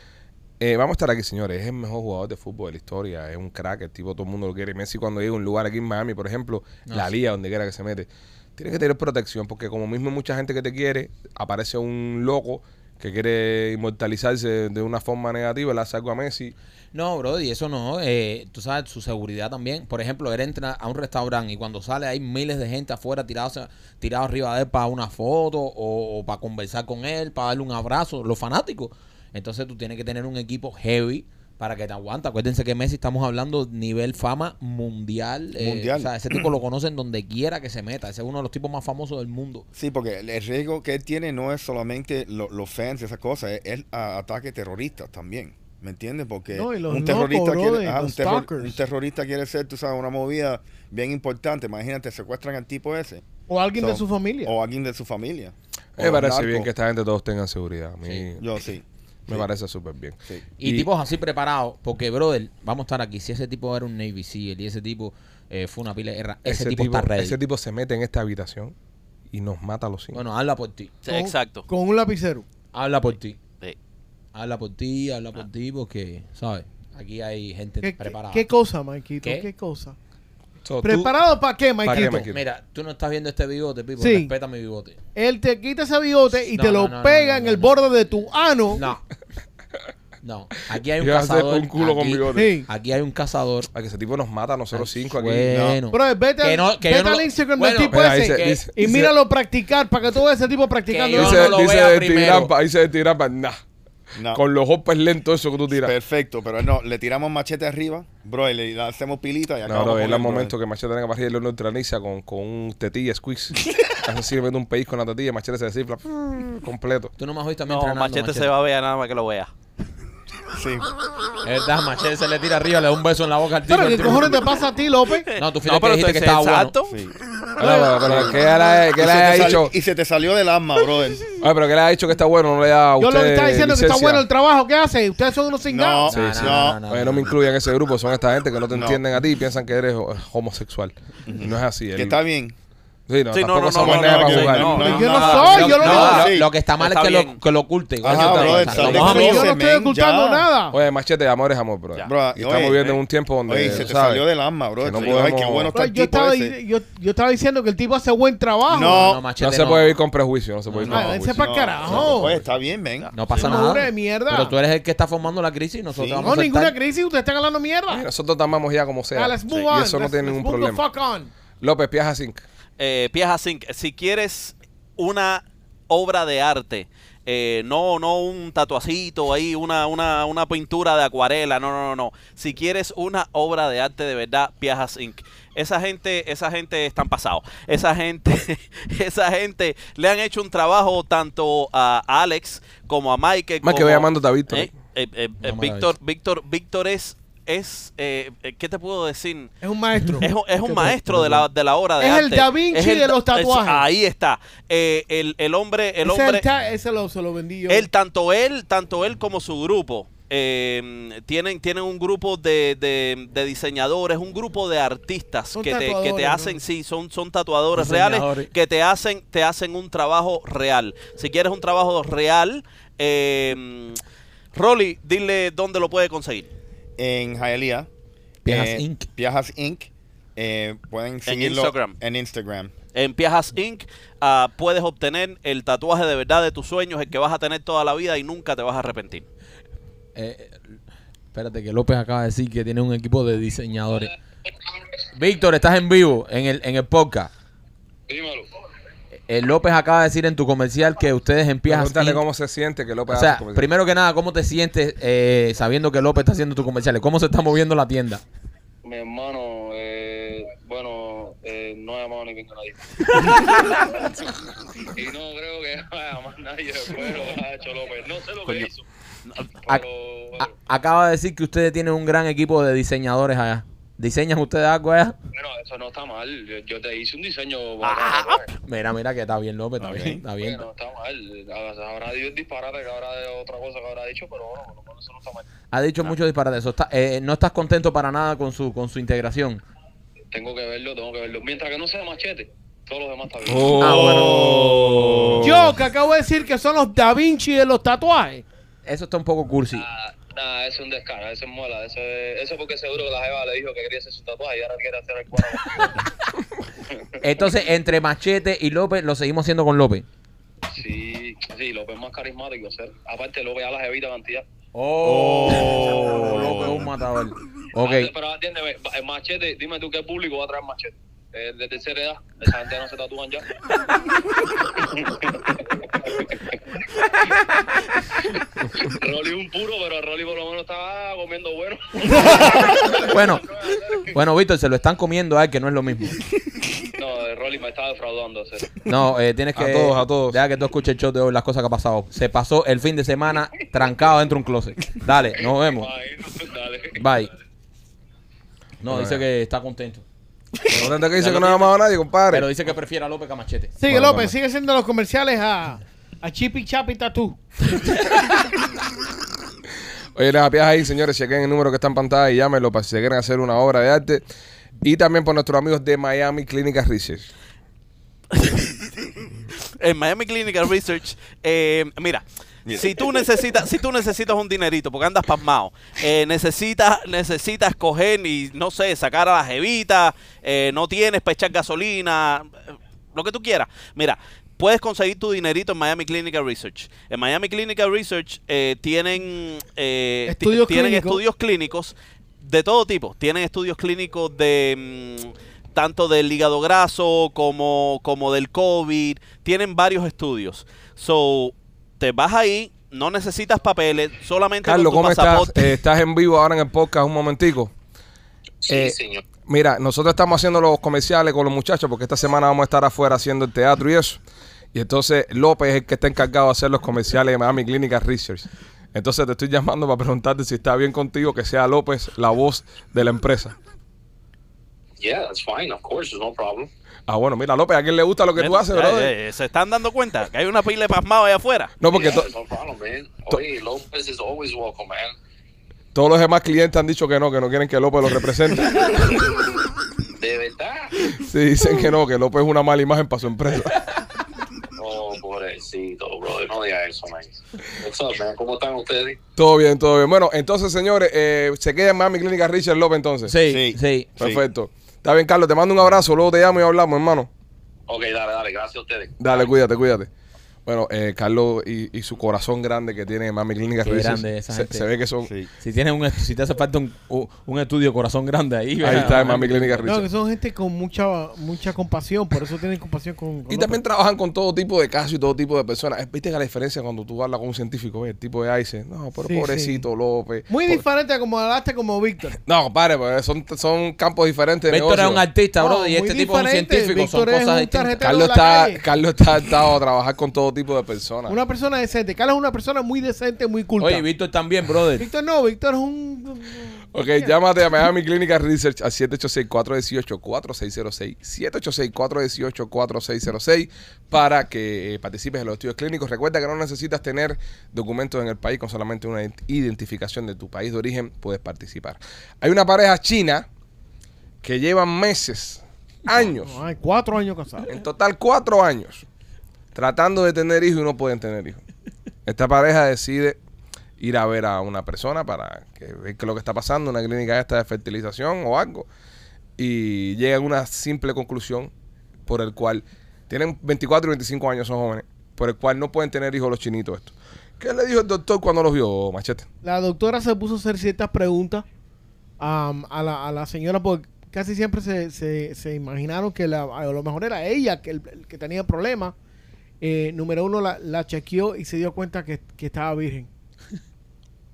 eh, vamos a estar aquí, señores. Es el mejor jugador de fútbol de la historia. Es un crack. El tipo, todo el mundo lo quiere. Messi, cuando llega a un lugar aquí en Miami, por ejemplo, No, la sí. liga, donde quiera que se mete, tiene que tener protección. Porque, como mismo hay mucha gente que te quiere, aparece un loco que quiere inmortalizarse de una forma negativa. Le hace algo a Messi. No, brother, y eso no. eh, tú sabes, su seguridad también. Por ejemplo, él entra a un restaurante y cuando sale hay miles de gente afuera tirados, tirados arriba de él para una foto o, o para conversar con él, para darle un abrazo. Los fanáticos. Entonces tú tienes que tener un equipo heavy para que te aguante. Acuérdense que Messi estamos hablando nivel fama mundial. eh, Mundial. o sea, ese tipo lo conocen donde quiera que se meta. Ese es uno de los tipos más famosos del mundo. Sí, porque el, riesgo que él tiene no es solamente lo- los fans y esas cosas, es el ataque terrorista también. ¿Me entiendes? Porque No, un terrorista locos, quiere, brother, ajá, un, los terror- stalkers. un terrorista quiere ser, tú sabes, una movida bien importante. Imagínate, secuestran al tipo ese. O alguien de su familia. O alguien de su familia. Me parece bien que esta gente todos tengan seguridad. A mí Sí. Yo sí. Me sí, parece súper bien. sí. Y, Y- tipos así preparados, porque, brother, vamos a estar aquí. Si ese tipo era un Navy SEAL y ese tipo eh, fue una pila de guerra, ese, tipo, está ready. ese tipo se mete en esta habitación y nos mata a los cinco. Bueno, habla por ti. Sí, Con- exacto. Con un lapicero. Habla por ti. Sí. Habla por ti, habla por ti, porque, ¿sabes? Aquí hay gente ¿Qué, preparada. qué cosa, Maikito? ¿Qué? ¿Qué, cosa? So, ¿Preparado para qué, ¿Para qué, Maikito? Mira, tú no estás viendo este bigote, Pipo. Sí. Respeta mi bigote. Él te quita ese bigote y No, te no, lo no, pega no, en el no. borde de tu ano. No. No. Aquí hay un a cazador. un culo con aquí, bigote. Sí. aquí hay un cazador. Ay, que ese tipo nos mata a nosotros cinco aquí. Bueno. Bro, vete, Que al- no- que vete al Instagram bueno, del tipo mira, ese dice- que- dice- y dice- míralo practicar para que tú veas ese tipo practicando. Que yo Dice, no lo dice vea de primero. tirampa, dice de tirampa, nah. No. Con los hopes lentos eso que tú tiras. Perfecto, pero no, le tiramos machete arriba, bro, y le hacemos pilita y No, acabamos bro, con es el bro. momento que Machete tenga que partir y lo neutraliza con, con un tetilla squeeze. Así, mete un pellizco con la tetilla Machete se descifla completo. Tú no me has visto a mí No, entrenando, machete, se va a ver nada más que lo vea. Sí. Es verdad, Machete se le tira arriba, le da un beso en la boca al tipo. Pero, ¿qué el cojones te pasa a ti, López? No, tú No, fíjate que pero dijiste que estaba bueno. sí. Pero, pero, pero, ¿qué le ha, qué Y le se ha sal- dicho? y se te salió del alma, brother. Ay, pero ¿qué le ha dicho que está bueno? No le da a Yo usted lo que está diciendo es que está licencia? bueno el trabajo que hace. Ustedes son unos No, cingados. Sí, No, sí. no, no, no, Oye, no, no me no. incluyan en ese grupo. Son esta gente que no te No. entienden a ti y piensan que eres ho- homosexual. No es así. Que él- está bien. Sí, no, Sí, no, no, no, para yo no no, soy, Lo- yo lo no, lo, que está mal Está es que lo, que lo oculte. Yo no estoy ocultando ya. nada. Oye, machete, amor es amor, bro. Ya. Bro, y estamos viviendo en eh, un tiempo donde, Oye, se te sabes, salió del alma, bro. que no Ay, qué bueno está Bro, el yo, tipo estaba, yo, diciendo que el tipo hace buen trabajo. No. No, Machete No se puede vivir con prejuicio, no se puede vivir No, con prejuicio. ese pa' no, carajo. Oye, está bien, ven. No pasa nada. Pero tú eres el que está formando la crisis y nosotros vamos No, ninguna crisis. Ustedes están hablando mierda. Nosotros tomamos ya como sea. Y eso no tiene ningún problema. fuck on. López, Piaja Zinc. Eh, Piaja Zinc, si quieres una obra de arte, eh, no, no un tatuacito ahí, una, una, una pintura de acuarela, no, no, no, no. Si quieres una obra de arte de verdad, Piajas Inc. Esa gente, esa gente están pasados. Esa gente, esa gente le han hecho un trabajo tanto a Alex como a Michael. Más que voy llamándote a Víctor. Eh, eh, eh, eh, Víctor, Víctor, Víctor es, es eh, ¿qué te puedo decir? Es un maestro. Es, un- es un maestro de la, de la obra de Es arte. el Da Vinci el de los es- tatuajes. ahí está. Eh, el, el hombre, el ese, hombre, ese lo, se lo vendí yo. él, tanto él, tanto él como su grupo. eh, tienen, tienen un grupo de, de- de diseñadores, un grupo de artistas Son que te, que te hacen, ¿no? sí, son, son tatuadores reales que te hacen, te hacen un trabajo real. Si quieres un trabajo real, eh, Rolly, dile dónde lo puede conseguir. En Hialeah. Piajas eh, Inc. Piajas Inc. Eh, pueden seguirlo Instagram. en Instagram. En Piajas Inc. ah, puedes obtener el tatuaje de verdad de tus sueños, el que vas a tener toda la vida y nunca te vas a arrepentir. Eh, espérate, que López acaba de decir que tiene un equipo de diseñadores. Víctor, estás en vivo en el, en el podcast. Dímelo. Eh, López acaba de decir en tu comercial que ustedes en Piajas Pregúntale Inc. cómo se siente que López O sea, hace comercial. primero que nada, ¿cómo te sientes eh, sabiendo que López está haciendo tus comerciales? ¿Cómo se está moviendo la tienda? Mi hermano, eh, bueno, eh, no ha llamado ni venga nadie. y no creo que vaya más nadie después de lo que ha hecho López. No sé lo Coño. que hizo. Ac- Pero, A- acaba de decir que ustedes tienen un gran equipo de diseñadores allá. ¿Diseñan ustedes algo allá? bueno, eso no está mal. Yo, yo te hice un diseño Ah, bacano, pues. Mira, mira que está bien, López, está Ok. bien, está bien. Bueno, está mal. Habrá dicho disparate que habrá de otra cosa que habrá dicho, pero bueno, por lo menos eso no está mal. Ha dicho mucho disparate. Eso está, eh, no estás contento para nada con su con su integración. Tengo que verlo, tengo que verlo. Mientras que no sea machete, todos los demás está bien. Oh. Ah, bueno. Yo que acabo de decir que son los Da Vinci de los tatuajes. Eso está un poco cursi. Ah, Eso es un descaro, eso es mola. Eso es, eso porque seguro que la Jeva le dijo que quería hacer su tatuaje y ahora quiere hacer el cuadro. Entonces, entre Machete y López, lo seguimos haciendo con López. sí, sí, López es más carismático. Aparte, López ya las evita cantidad. Oh, López es un matador. Ok. Ande- Pero atiéndeme, el machete, dime tú qué público va a traer machete. Eh, de tercera edad, esa gente no se tatúan ya. Rolly es un puro, pero Rolly por lo menos estaba comiendo bueno. Bueno, bueno, Víctor, se lo están comiendo a él, que no es lo mismo. No, eh, Rolly me estaba defraudando. No, eh, tienes que. A todos, a todos. Deja que tú escuches el show de hoy, las cosas que ha pasado. Se pasó el fin de semana trancado dentro de un closet. Dale, nos vemos. Bye, dale. Bye. No, dice que está contento. No tanto que dice que no ha llamado a nadie, compadre. Pero dice que prefiere a López que a Machete. Sigue Bueno, López, vamos. sigue siendo los comerciales a, a Chippy Chappy Tattoo. Oye, las apias ahí, señores, chequen el número que está en pantalla y llámenlo para si se quieren hacer una obra de arte. Y también por nuestros amigos de Miami Clinical Research. en Miami Clinical Research, eh, mira, si tú necesitas, si tú necesitas un dinerito porque andas pasmado, eh, necesitas, necesitas coger y no sé, sacar a la jevita, eh, no tienes para echar gasolina, lo que tú quieras. Mira, puedes conseguir tu dinerito en Miami Clinical Research. En Miami Clinical Research eh, tienen, eh, Estudios tienen clínicos. estudios clínicos de todo tipo. Tienen estudios clínicos de mm, tanto del hígado graso como, como del COVID. Tienen varios estudios. So, te vas ahí, no necesitas papeles, solamente Carlos, con tu ¿cómo estás? Eh, estás en vivo ahora en el podcast un momentico. Sí, Eh, señor. Mira, nosotros estamos haciendo los comerciales con los muchachos porque esta semana vamos a estar afuera haciendo el teatro y eso. Y entonces López es el que está encargado de hacer los comerciales de Miami Clinical Research. Entonces te estoy llamando para preguntarte si está bien contigo que sea López la voz de la empresa. Yeah, that's fine. Of course, there's no problem. Ah, bueno, mira, López, ¿a quién le gusta lo que tú haces, Eh, brother? eh, ¿Se están dando cuenta que hay una pila de pasmados allá afuera? No, porque yeah, no problem, man. to- Oye, Lopez is always welcome, man. todos los demás clientes han dicho que no, que no quieren que López los represente. De verdad. Sí, dicen que no, que López es una mala imagen para su empresa. Oh, pobrecito, brother. No diga eso, man. What's up, man? ¿Cómo están ustedes? Todo bien, todo bien. Bueno, entonces, señores, eh, se queda en Miami Clinical Research López entonces. Sí, Sí. sí. Perfecto. Está bien, Carlos, te mando un abrazo, luego te llamo y hablamos, hermano. Ok, dale, dale. Gracias a ustedes. Dale, cuídate, cuídate. Bueno, eh, Carlos y, y su corazón grande que tiene en Mami Clínica Qué Research, grande esa se, gente. se ve que son... Sí. Si tienes un si te hace falta un, un- un estudio corazón grande ahí. Ahí está en Mami Clínica No, que son gente con mucha mucha compasión, por eso tienen compasión con, con Y también trabajan con todo tipo de casos y todo tipo de personas. Eh, Viste que la diferencia cuando tú hablas con un científico, el tipo de ahí dice, no, pero Sí, pobrecito López. Muy diferente a como hablaste como Víctor. No, compadre, pues son, son campos diferentes de Víctor es negocio. un artista, No, bro, y este tipo es un científico. Son Víctor es cosas distintas. Carlos de está. Carlos está adaptado a trabajar con todo tipo de personas. Una persona decente. Carlos es una persona muy decente, muy culta. Oye, Víctor también, brother. Víctor no, Víctor es un... Ok, llámate a Miami Clinical Research al 786-418-4606. 786-418-4606 para que eh, participes en los estudios clínicos. Recuerda que no necesitas tener documentos en el país, con solamente una ident- identificación de tu país de origen puedes participar. Hay una pareja china que llevan meses, años, No, hay cuatro años casados. en total cuatro años, tratando de tener hijos y no pueden tener hijos. Esta pareja decide ir a ver a una persona para que ver qué es lo que está pasando, una clínica esta de fertilización o algo, y llegan a una simple conclusión por el cual tienen 24 y 25 años, son jóvenes, por el cual no pueden tener hijos los chinitos. ¿Qué le dijo el doctor cuando los vio, Machete? La doctora se puso a hacer ciertas preguntas a, la, señora porque casi siempre se, imaginaron que la- a lo mejor era ella que, el, el que tenía problemas. Eh, número uno, la, la chequeó y se dio cuenta que, que estaba virgen.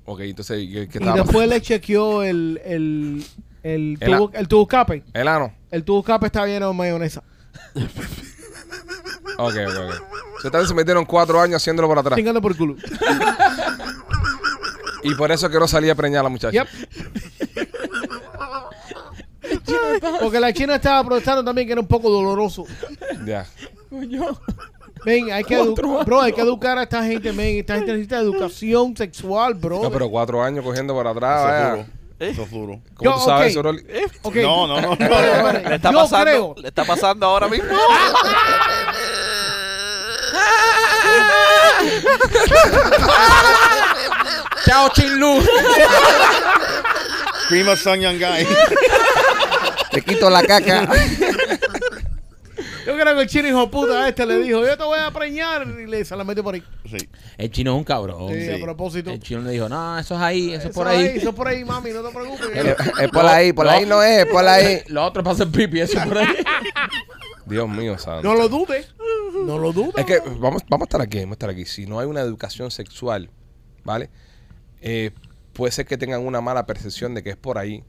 Ok, entonces, ¿qué, qué Y después le chequeó el, el, el, El tubo, el tubo escape. El ano. El tubo escape estaba lleno de mayonesa. Ok, ok, ok. Se, metieron cuatro años haciéndolo por atrás. Chingando por culo. Y por eso es que no salía preñada la muchacha. Yep. Porque la china estaba protestando también que era un poco doloroso. Ya. Ven, hay que, edu- bro, hay que educar a esta gente, men. Esta gente necesita educación sexual, bro. No, pero cuatro años cogiendo por atrás, Eso es vaya. duro. Eso es duro. ¿Cómo Yo, tú sabes ok. eso, Rolly? Ok. No, no, no. no. Le está Yo pasando, creo. le está pasando ahora mismo. Chao, Chinlu. Of Sun Young Guy. Te quito la caca. Yo creo que el chino hijo puta este le dijo, yo te voy a preñar. Y le, se la metió por ahí. Sí. El chino es un cabrón. Sí, sí. a propósito. El chino le dijo, no, eso es ahí, eso es por ahí. Eso es por ahí, mami, no te preocupes. es por ahí, por ahí no es, es por ahí. Lo otro es para hacer pipi, eso es por ahí. Dios mío, santo. No lo dudes. No lo dudes. Es que vamos, vamos a estar aquí, vamos a estar aquí. Si no hay una educación sexual, ¿vale? Eh, puede ser que tengan una mala percepción de que es por ahí.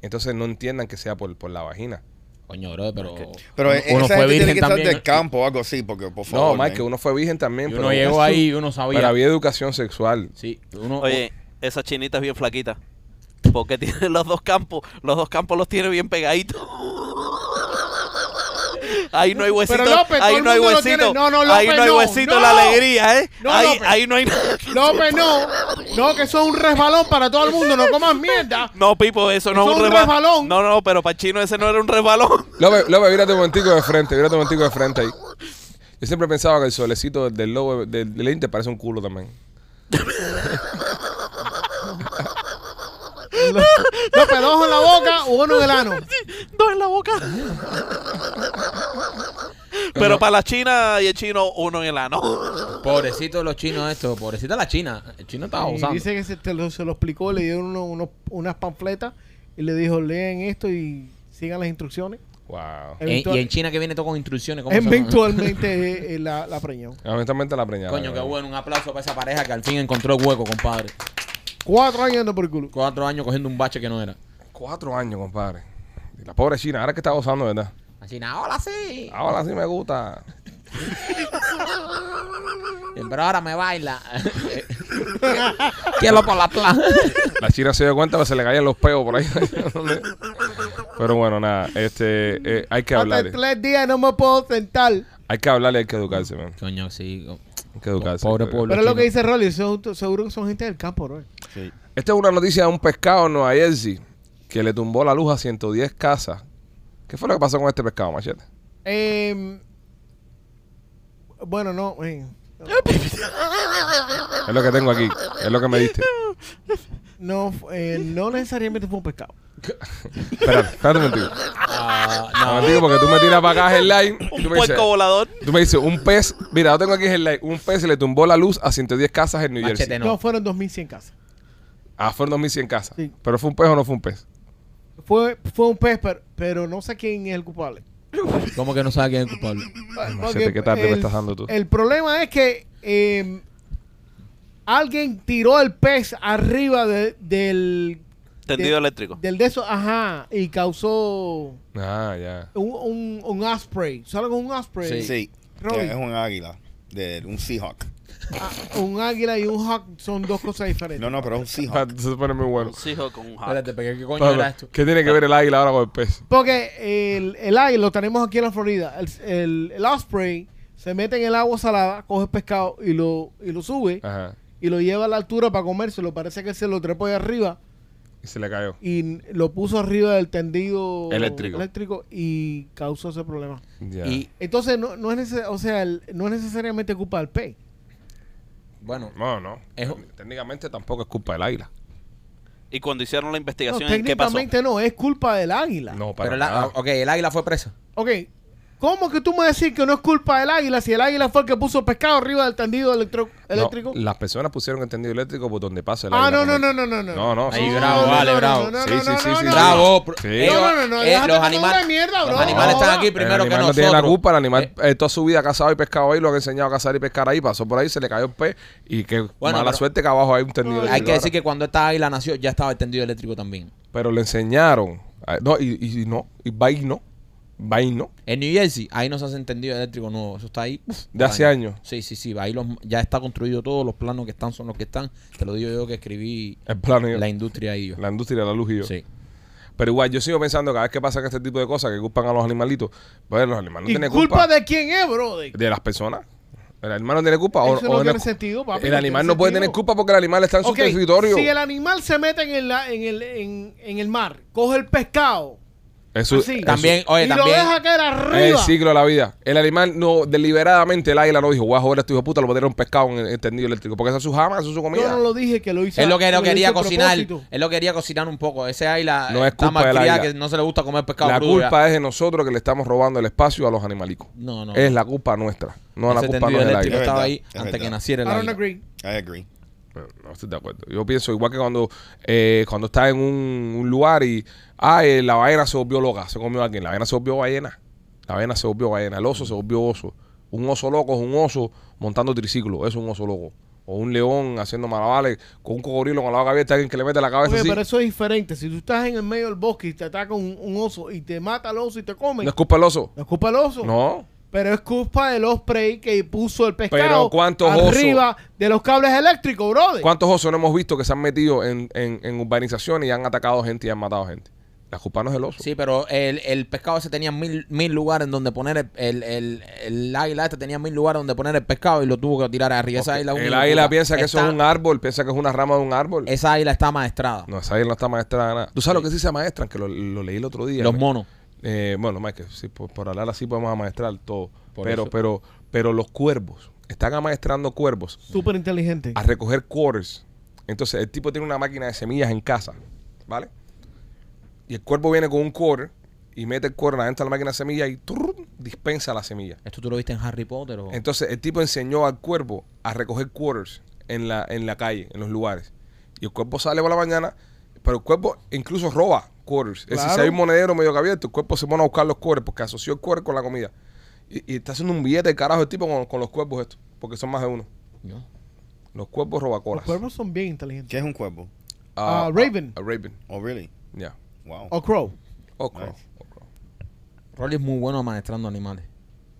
Entonces no entiendan que sea por, por la vagina. Coño, bro, pero. Pero uno, esa uno fue gente tiene virgen estar también. del campo o algo así, porque por favor. No, más man. que uno fue virgen también, Y pero, uno llegó ahí y uno sabía. pero había educación sexual. Sí, uno. Oye, esa chinita es bien flaquita. Porque tiene los dos campos, los dos campos los tiene bien pegaditos. Ahí no hay huesito, Pero, López, ahí no hay huesito. No, no, ahí no hay huesito no. la alegría, ¿eh? No, ahí, López. ahí no hay López, no. No, que eso es un resbalón para todo el mundo. No comas mierda. No, Pipo, eso no Eso es un es un resbalón. resbalón. No, no, pero para el chino ese no era un resbalón. López, López, mírate un momentico de frente, mírate un momentico de frente ahí. Yo siempre pensaba que el solecito del, del lobo del, del Inter parece un culo también. Los, los pedojos en la boca, uno en el ano. Dos en la boca. Pero para la china y el chino, uno en el ano. Pobrecito los chinos estos, pobrecita la china. El chino estaba Y usando. dice que se, te lo, se lo explicó, le dieron uno- unos- unas panfletas y le dijo, leen esto y sigan las instrucciones. Wow. Eventual- y en China que viene todo con instrucciones. ¿cómo se llama? eventualmente eh, eh, la, la preñó. Eventualmente la preñada. Coño, qué bueno. Un aplauso para esa pareja que al fin encontró el hueco, compadre. Cuatro años ando por el culo. Cuatro años cogiendo un bache que no era. Cuatro años, compadre. Y la pobre China, ahora que está gozando, ¿verdad? Así, ahora sí. Ahora sí me gusta. Pero ahora me baila. Quiero por la plaza. La China se dio cuenta que se le caían los peos por ahí. Pero bueno, nada, este, eh, hay que Hace hablarle. tres días no me puedo sentar. Hay que hablarle, hay que educarse, man. Coño, sí. Hay que educarse. Pobre pueblo. Pero es lo chino. que dice Rolly, seguro que son gente del campo, bro. Sí. Esta es una noticia de un pescado en Nueva Jersey que le tumbó la luz a 110 casas. ¿Qué fue lo que pasó con este pescado, machete? Eh, bueno, no. eh, Es lo que tengo aquí. Es lo que me diste. no, eh, no necesariamente fue un pescado. Espérate, espérate un momentito. Ah, Un no. momentico, porque tú me tiras para acá headline. Un tú me dices, puerco volador. tú me dices, un pez. Mira, yo tengo aquí headline. Un pez le tumbó la luz a 110 casas en New Machete, Jersey. no. No, fueron 2100 casas. Ah, fueron 2100 casas. Sí. ¿Pero fue un pez o no fue un pez? Fue, fue un pez, pero, pero no sé quién es el culpable. ¿Cómo que no sabe quién es el culpable? ¿qué tarde me el- estás dando tú? El problema es que eh, alguien tiró el pez arriba de- del Tendido de- eléctrico. del de eso, ajá, y causó Ah, ya. un, un, un osprey. ¿Sabes lo que es un osprey? Sí. Sí. Es un águila. De un Seahawk. Ah, un águila y un hawk son dos cosas diferentes. No, no, pero es un Ah, Seahawk. Se pone muy bueno. Un hijo con un hack. Espérate, pero ¿qué coño era esto? ¿Qué tiene que ver el águila ahora con el pez? Porque el, el águila lo tenemos aquí en la Florida. El, el, el osprey se mete en el agua salada, coge pescado y lo, y lo sube Ajá. y lo lleva a la altura para comérselo. Parece que se lo trepó ahí arriba Y se le cayó. y lo puso arriba del tendido Eléctrico. eléctrico y causó ese problema. Y, Entonces, no, no, es, neces- o sea, el- no es necesariamente culpa del pez. Bueno, No, no. Es- Técnicamente tampoco es culpa del águila. Y cuando hicieron la No, investigación, ¿en ¿qué pasó? técnicamente no, es culpa del águila. No, para pero la, ok, el águila fue presa. Ok, ¿cómo que tú me decís que no es culpa del águila si el águila fue el que puso pescado arriba del tendido electro- No, eléctrico? las personas pusieron el tendido eléctrico por donde pasa el ah, águila. no, no, no, el- no, no, no. No, no, Ahí, sí. bravo, vale, bravo. Sí, sí, sí, sí. Bravo. Sí. No, no, no, eh, déjate los mierda, bro. los animales No, están no. aquí El primero que animal no nosotros. tiene la culpa, el animal Eh, eh, toda su vida ha cazado y pescado ahí, lo han enseñado a cazar y pescar ahí, pasó por ahí, se le cayó el pez y qué Bueno, mala pero- suerte que abajo hay un tendido eléctrico. hay que decir que cuando esta águila nació ya estaba el tendido eléctrico también. Pero le enseñaron. Ah, No, y, y no, y va y no, va y no. En New Jersey, ahí no se hace tendido eléctrico nuevo. Eso está ahí. uf, De hace años. Sí, sí, sí. Ahí los, ya está construido todo. Los planos que están son los que están. Te lo digo yo que escribí El plano y- la industria y yo. la industria de la luz y yo. Sí. Pero igual, yo sigo pensando cada vez que pasa este tipo de cosas que culpan a los animalitos, pues los animales no ¿Y tienen culpa, culpa, de quién es, brother? de las personas. El animal no tiene culpa. o- Eso o no tiene es- sentido, papi. El no animal tiene no puede sentido. tener culpa porque el animal está en su territorio. Si el animal se mete en el, en el, en, en el mar, coge el pescado, Eso, así, También, oye, y lo también. deja caer es el arriba. ciclo de la vida. El animal no, deliberadamente el águila no dijo, voy a joder a este hijo de puta, lo voy a tirar un pescado en el tendido eléctrico. Porque esa es su jama, esa es su comida. Yo no lo dije que lo hizo. Él lo que no lo quería cocinar. Él lo quería cocinar un poco. Ese águila No es está culpa del águila. que no se le gusta comer pescado la crudo ya. culpa es de nosotros que le estamos robando el espacio a los animalicos. No, no. Es la culpa nuestra. No la Ese culpa no es del águila. Es estaba ahí es antes verdad. que naciera I el don't águila. agree. I agree. No, estoy de acuerdo. Yo pienso igual que cuando eh, cuando estás en un, un lugar y ah, eh, la ballena se volvió loca, se comió a alguien. La ballena se volvió ballena. La ballena se volvió ballena. El oso se volvió oso. Un oso loco es un oso montando triciclo. Eso es un oso loco. O un león haciendo malabares con un cocodrilo con la boca abierta, alguien que le mete la cabeza Ok, así. pero eso es diferente. Si tú estás en el medio del bosque y te ataca un, un oso y te mata el oso y te come, ¿No es culpa del oso? no es culpa del oso. No. Pero es culpa del osprey que puso el pescado Pero arriba de los cables eléctricos, brother. ¿Cuántos osos no hemos visto que se han metido en, en, en urbanizaciones y han atacado gente y han matado gente? La culpa no es del oso. Sí, pero el, el pescado ese tenía mil, mil lugares en donde poner el, el, el, el águila este tenía mil lugares donde poner el pescado y lo tuvo que tirar arriba. Esa águila, el de águila puta. piensa que eso es un árbol, piensa que es una rama de un árbol. Esa águila está maestrada. No, esa águila no está maestrada de nada. ¿Tú sabes lo que sí se maestran? Que lo, lo leí el otro día. Los Me- monos. Eh, bueno, más que sí, por, por hablar así podemos amaestrar todo. Por pero, eso. pero, pero los cuervos, están amaestrando cuervos Súper inteligente. a recoger quarters. Entonces, el tipo tiene una máquina de semillas en casa, ¿vale? Y el cuervo viene con un quarter y mete el quarter adentro de la máquina de semillas y turr, dispensa la semilla. ¿Esto tú lo viste en Harry Potter o...? Entonces, el tipo enseñó al cuervo a recoger quarters en la, en la calle, en los lugares. Y el cuervo sale por la mañana, pero el cuervo incluso roba quarters. Es decir, Claro. si hay un monedero medio que abierto, el cuervo se pone a buscar los quarters porque asoció el quarter con la comida. Y, y está haciendo un billete de carajo el tipo con, con los cuervos estos, porque son más de uno. No. Los cuervos Los robacolas. cuervos son bien inteligentes. ¿Qué es un cuervo? Ah, Ah, Raven. ah, Raven, Oh, really? ya. Wow. O crow. O crow, Nice. o crow. Rolly es muy bueno amaestrando animales.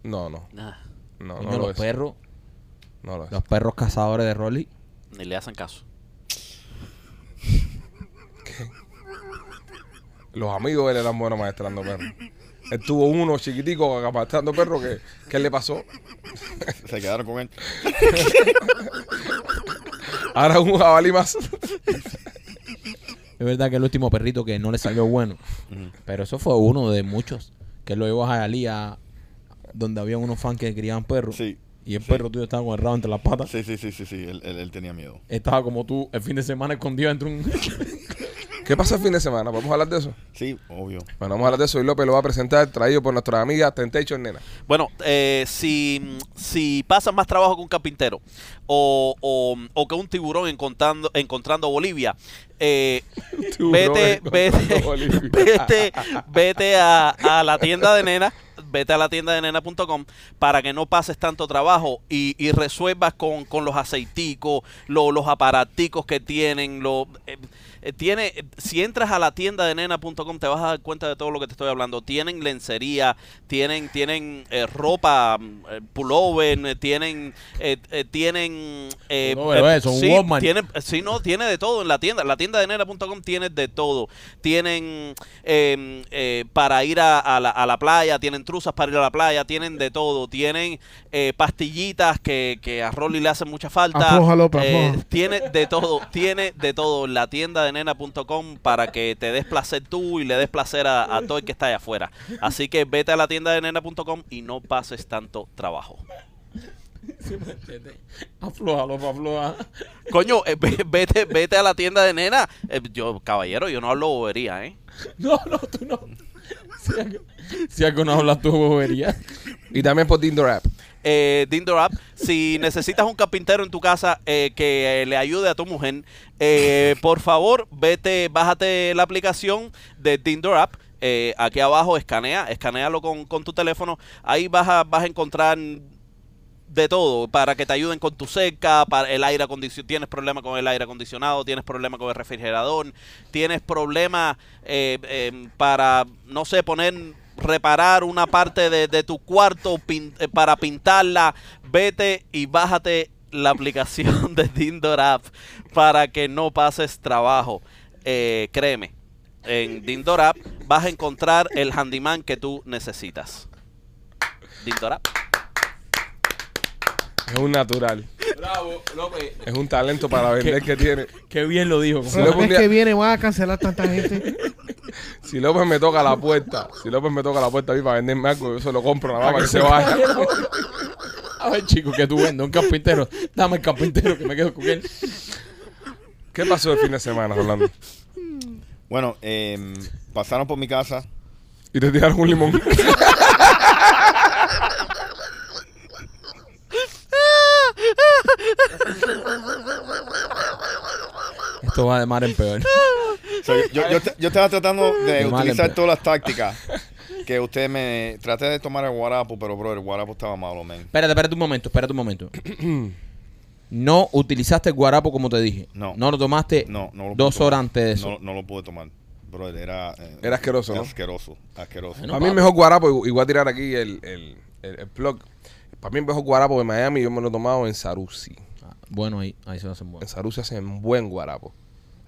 No, no, Nah, no, Coño, no lo los es. perros, No lo es. los perros cazadores de Rolly. ni le hacen caso. Los amigos de él eran buenos maestrando perros. Él tuvo uno chiquitico maestrando perros que, ¿qué le pasó? Se quedaron con él. Ahora un jabalí más. Es verdad que el último perrito que no le salió bueno. Pero eso fue uno de muchos. Que lo llevó a Jalía, donde había unos fans que criaban perros. Sí. Y el Sí. perro tuyo estaba rabo entre las patas. Sí, sí, sí, sí, sí. Él, él- él tenía miedo. Estaba como tú el fin de semana escondido entre un... ¿Qué pasa el fin de semana? ¿Podemos hablar de eso? Sí, obvio. Bueno, vamos a hablar de eso y López lo va a presentar, traído por nuestra amiga Temptation Nena. Bueno, eh, si, si pasas más trabajo que un carpintero o, o, o que un tiburón encontrando, encontrando Bolivia, eh, vete, vete, vete, vete a, a la tienda de nena, vete a la tienda de nena.com para que no pases tanto trabajo y, y resuelvas con, con los aceiticos, lo- los aparaticos que tienen, lo, eh, eh, tiene, eh, si entras a la tienda de nena.com te vas a dar cuenta de todo lo que te estoy hablando. Tienen lencería, tienen, tienen eh, ropa, mm, pullover, tienen, tienen, eh, eso, sí, Walmart. tiene, sí, no, tiene de todo en la tienda. La tienda de nena.com tiene de todo. Tienen eh, para ir a, a la, a la playa, tienen truzas para ir a la playa, tienen de todo. Tienen eh, pastillitas que, que a Rolly le hacen mucha falta. Afloja. tiene de todo, tiene de todo en la tienda de nena.com para que te des placer tú y le des placer a, a todo el que está allá afuera. Así que vete a la tienda de nena.com y no pases tanto trabajo. afloja, López, afloja. Coño, eh, ve- vete, vete a la tienda de nena. Eh, yo, caballero, yo no hablo bobería, ¿eh? No, no, tú no. Si algo, si algo no hablas tu bobería. Y también por Dindo Rap. Eh, Dindor App. Si necesitas un carpintero en tu casa eh, que eh, le ayude a tu mujer, eh, por favor, vete, bájate la aplicación de Dindor App. Eh, aquí abajo escanea, escanealo con, con tu teléfono. Ahí vas a, vas a encontrar de todo para que te ayuden con tu seca, para el aire acondicionado, tienes problema con el aire acondicionado, tienes problema con el refrigerador, tienes problema eh, eh, para, no sé, poner, reparar una parte de, tu cuarto eh, para pintarla, vete y bájate la aplicación de Dindor App para que no pases trabajo. Eh, créeme, en Dindor App vas a encontrar el handyman que tú necesitas. Dindor App. Es un natural. Bravo, López. Es un talento para vender que tiene. Qué bien lo dijo. Si López, día- que viene van a cancelar tanta gente. si López me toca la puerta, si López me toca la puerta a mí para venderme algo, yo se lo compro nada más que se vaya. A ver, chico, que tú vendes un carpintero. Dame el carpintero que me quedo con él. ¿Qué pasó el fin de semana, Rolando? Bueno, em, pasaron por mi casa. Y te tiraron un limón. Esto va de mar en peor. So, yo, yo, yo- yo estaba tratando de utilizar todas las tácticas que usted me... Traté de tomar el guarapo, pero, bro, el guarapo estaba malo, man. Espérate, espérate un momento, espérate un momento. No utilizaste el guarapo como te dije. No. No lo tomaste No, no lo pude dos tomar. horas antes de eso. No, no lo pude tomar. Bro, era... eh, Era asqueroso, ¿no? Asqueroso, asqueroso. Bueno, Para mí papi. mejor guarapo, y voy a tirar aquí el, el, el, el plug. Para mí el mejor guarapo de Miami yo me lo he tomado en Sarusi. Ah, Bueno, ahí, ahí se lo hacen En bueno. Sarusi hacen buen guarapo.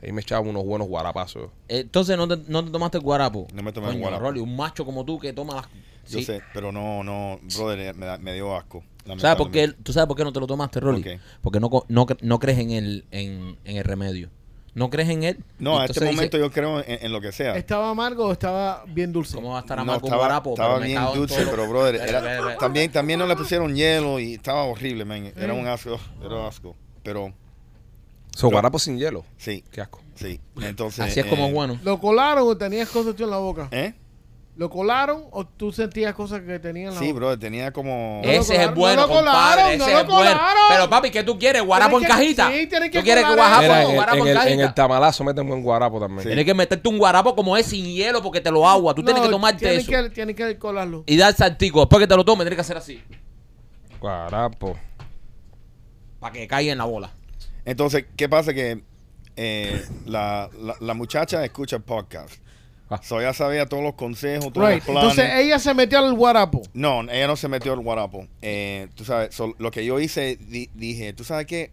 Ahí me echaban unos buenos guarapazos. Entonces, ¿no te, no te tomaste el guarapo? No me tomé el Coño, guarapo. Rolly, un macho como tú que toma las... Yo Sí. sé, pero no, no, brother, me, da- me dio asco. ¿Sabes por qué. ¿Tú sabes por qué no te lo tomaste, Rolly? ¿Por qué? Porque no, co- no, cre- no crees en el, en, en el remedio. ¿No crees en él? No, a este dice, momento yo creo en, en lo que sea. ¿Estaba amargo o estaba bien dulce? ¿Cómo va a estar No, amargo un estaba, guarapo? estaba Pero bien dulce, pero brother, era- también, también no le pusieron hielo y estaba horrible, man. Era un asco, era asco. Pero So, guarapo sin hielo. sí, Qué asco. sí. Entonces, Así es como eh, bueno. ¿Lo colaron o tenías cosas tú en la boca? ¿Eh? ¿Lo colaron o tú sentías cosas que tenían en la Sí, brother, tenía como... Ese es el colaron, bueno, no lo colaron, compadre. no ese lo es bueno. colaron. Pero papi, ¿qué tú quieres? ¿Guarapo en que- cajita? sí, tienes que ¿Tú quieres que guarapo, Mira, en, el, guarapo en, en el, en el tamalazo meten buen guarapo también. Sí. Tienes que meterte un guarapo como es sin hielo porque te lo agua. Tú tienes que tomarte tienes eso. Que, tienes que colarlo. Y dar saltico. Después que te lo tomes, tienes que hacer así. Guarapo. Para que caiga en la bola. Entonces, ¿qué pasa? Que eh, la, la, la muchacha escucha el podcast. So, ella sabía todos los consejos, todos Right. los planes. Entonces ella se metió al guarapo. No, ella no se metió al guarapo. Eh, tú sabes, so, lo que yo hice, di- dije, tú sabes qué,